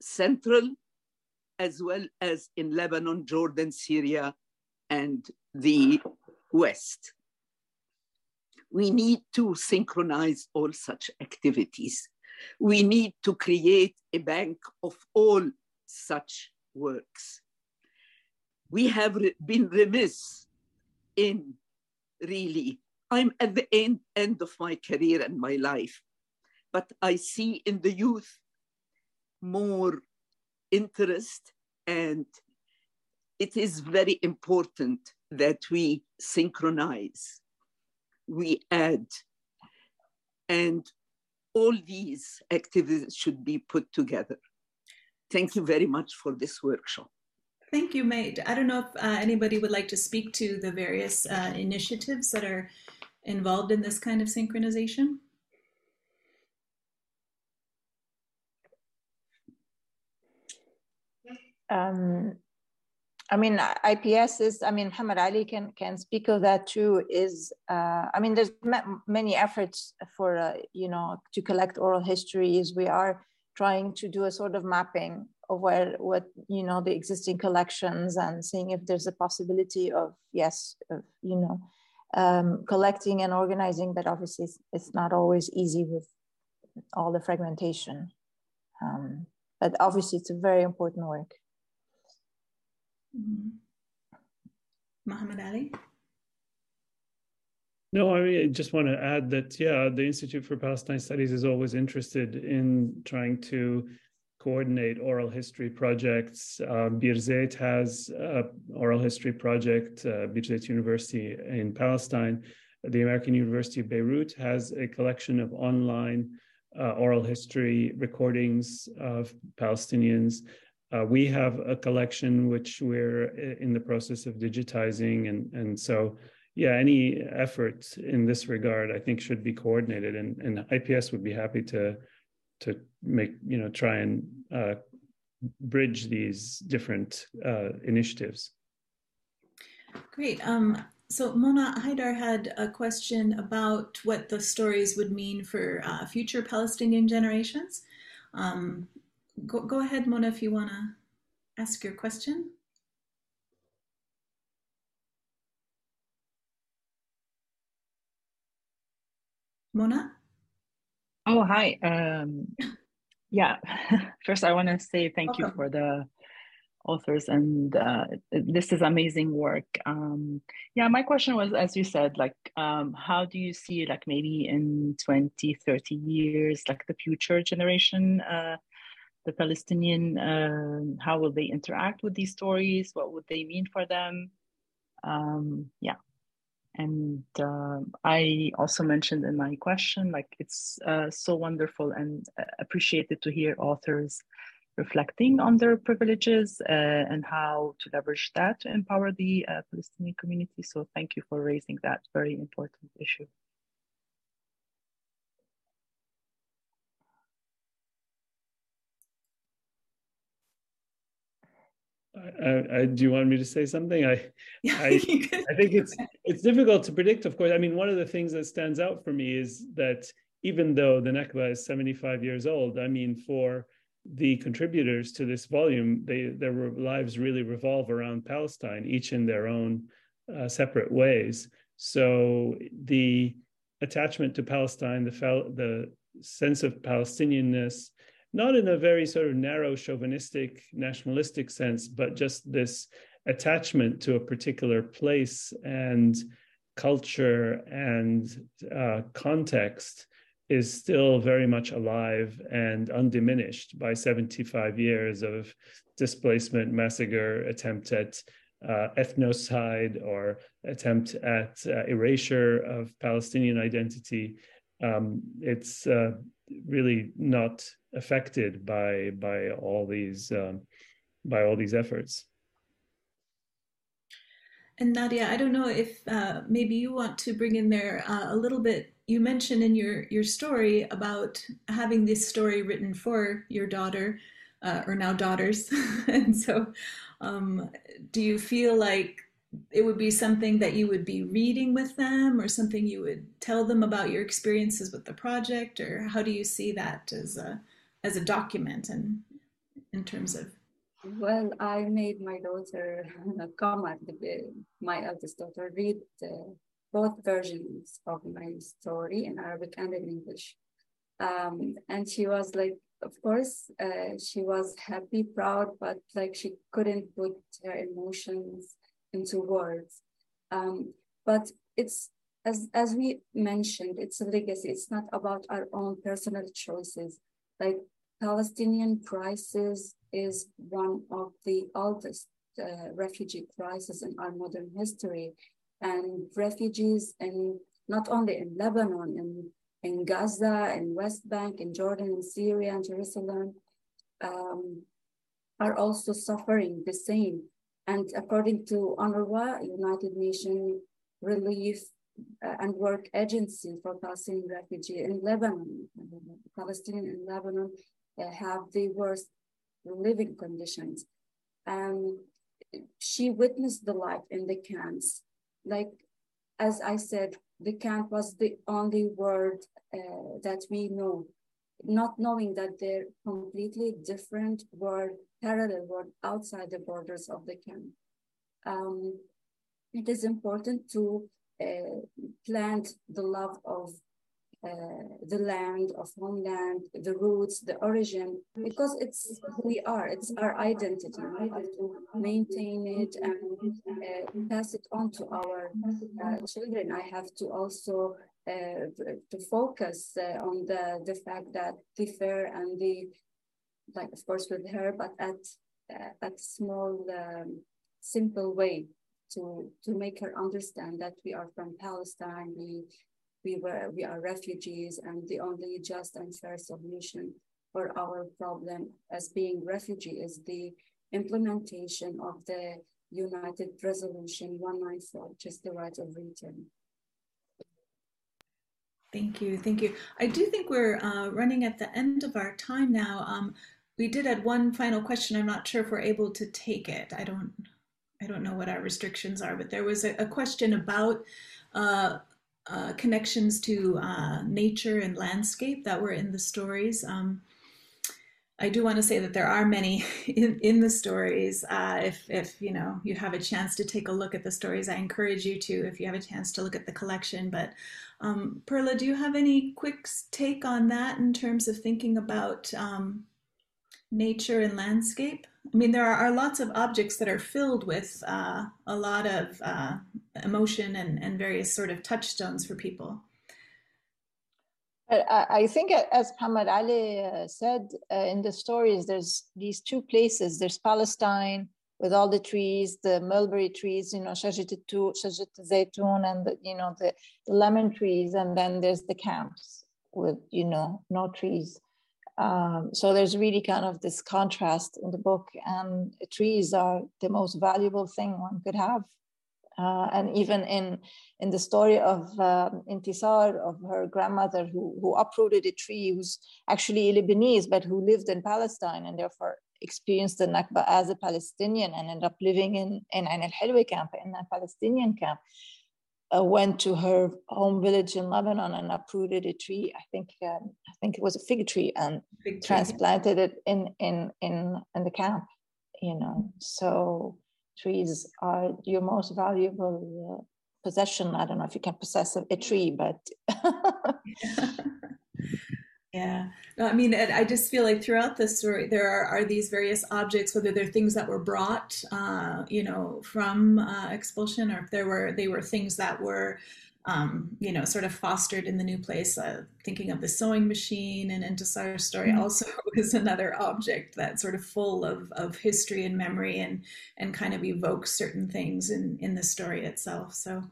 central, as well as in Lebanon, Jordan, Syria, and the West. We need to synchronize all such activities. We need to create a bank of all such works we have been remiss in really, I'm at the end, end of my career and my life, but I see in the youth more interest and it is very important that we synchronize, we add, and all these activities should be put together. Thank you very much for this workshop. Thank you, Mate. I don't know if uh, anybody would like to speak to the various uh, initiatives that are involved in this kind of synchronization. Um, I mean, IPS is, I mean, Muhammad Ali can, can speak of that too, is, uh, I mean, there's many efforts for, uh, you know, to collect oral histories. We are trying to do a sort of mapping of where what you know the existing collections and seeing if there's a possibility of yes of, you know um, collecting and organizing but obviously it's, it's, not always easy with all the fragmentation um, but obviously it's a very important work mm-hmm. Muhammad Ali no, I mean, I just want to add that, yeah, the Institute for Palestine Studies is always interested in trying to coordinate oral history projects. Uh, Birzeit has an oral history project, uh, Birzeit University in Palestine. The American University of Beirut has a collection of online uh, oral history recordings of Palestinians. Uh, we have a collection which we're in the process of digitizing. And, and so, yeah, any effort in this regard, I think, should be coordinated. And, and IPS would be happy to to make you know try and uh, bridge these different uh, initiatives. Great. Um, so Mona Haidar had a question about what the stories would mean for uh, future Palestinian generations. Um, go, go ahead, Mona, if you want to ask your question. Mona? Oh, hi. Um, yeah, first I want to say thank Welcome. you for the authors and uh, this is amazing work. Um, yeah, my question was, as you said, like, um, how do you see like maybe in 20, 30 years, like the future generation, uh, the Palestinian, uh, how will they interact with these stories? What would they mean for them? Um, yeah. And uh, I also mentioned in my question, like it's uh, so wonderful and uh, appreciated to hear authors reflecting on their privileges uh, and how to leverage that to empower the uh, Palestinian community. So thank you for raising that very important issue. I, I, do you want me to say something? I, I, I think it's it's difficult to predict. Of course, I mean, one of the things that stands out for me is that even though the Nakba is 75 years old, I mean, for the contributors to this volume, they their lives really revolve around Palestine, each in their own uh, separate ways. So the attachment to Palestine, the the sense of Palestinianness, not in a very sort of narrow chauvinistic nationalistic sense, but just this attachment to a particular place and culture and uh, context is still very much alive and undiminished by 75 years of displacement, massacre, attempt at uh, ethnocide or attempt at uh, erasure of Palestinian identity. Um, it's uh, really not affected by by all these um, by all these efforts. And Nadia, I don't know if uh, maybe you want to bring in there uh, a little bit. You mentioned in your your story about having this story written for your daughter, uh, or now daughters, and so um, do you feel like it would be something that you would be reading with them or something you would tell them about your experiences with the project? Or how do you see that as a as a document and in terms of? Well i made my daughter the, my eldest daughter read both versions of my story in arabic and in english. Um, and she was like of course uh, she was happy proud but like she couldn't put her emotions into words. Um, but it's as as we mentioned, it's a legacy. It's not about our own personal choices. Like Palestinian crisis is one of the oldest uh, refugee crises in our modern history, and refugees in not only in Lebanon, in in Gaza, in West Bank, in Jordan, in Syria, and Jerusalem, um, are also suffering the same and according to UNRWA, United Nations Relief uh, and Work Agency for Palestinian Refugees in Lebanon, Palestinian in Lebanon uh, have the worst living conditions. And she witnessed the life in the camps. Like, as I said, the camp was the only word uh, that we know, not knowing that they're completely different world parallel world outside the borders of the camp. Um, it is important to uh, plant the love of uh, the land, of homeland, the roots, the origin, because it's who we are, it's our identity. We have to maintain it and uh, pass it on to our uh, children. I have to also to focus uh, on the, the fact that the and the like of course with her, but at uh, at small, um, simple way to to make her understand that we are from Palestine. We we were we are refugees, and the only just and fair solution for our problem as being refugee is the implementation of the United Resolution 194, which is the right of return. Thank you, thank you. I do think we're uh, running at the end of our time now. Um, we did add one final question. I'm not sure if we're able to take it. I don't, I don't know what our restrictions are, but there was a, a question about uh, uh, connections to uh, nature and landscape that were in the stories. Um, I do want to say that there are many in, in the stories. Uh, if, if you know you have a chance to take a look at the stories, I encourage you to. If you have a chance to look at the collection, but um, Perla, do you have any quick take on that in terms of thinking about um, nature and landscape? I mean, there are, are, lots of objects that are filled with uh, a lot of uh, emotion and, and various sort of touchstones for people. I think, as Muhammad Ali uh, said uh, in the stories, there's these two places. There's Palestine with all the trees, the mulberry trees, you know, Shajarat Zaytun, and the, you know the, the, lemon trees, and then there's the camps with you know no trees. Um, so there's really kind of this contrast in the book, and trees are the most valuable thing one could have uh, and even in in the story of um, Intisar, of her grandmother who, who uprooted a tree, who's actually Lebanese, but who lived in Palestine and therefore experienced the Nakba as a Palestinian and ended up living in, in Ain al-Hilwa camp, in a Palestinian camp, uh, went to her home village in Lebanon and uprooted a tree. I think um, I think it was a fig tree and fig tree, transplanted it in, in, in, in the camp, you know, so trees are your most valuable uh, possession. I don't know if you can possess a, a tree, but. yeah. No, I mean, I just feel like throughout the story, there are, are these various objects, whether they're things that were brought, uh, you know, from uh, expulsion, or if there were they were things that were um, you know, sort of fostered in the new place. Uh, thinking of the sewing machine and Intisar's story mm-hmm. also is another object that's sort of full of, of history and memory and, and kind of evokes certain things in, in the story itself. So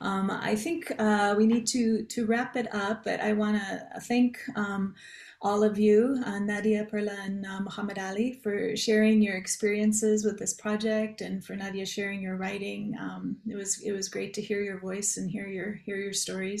um, I think uh, we need to, to wrap it up, but I want to thank um, all of you, uh, Nadia, Perla, and uh, Muhammad Ali, for sharing your experiences with this project, and for Nadia sharing your writing. Um, it was it was great to hear your voice and hear your hear your stories.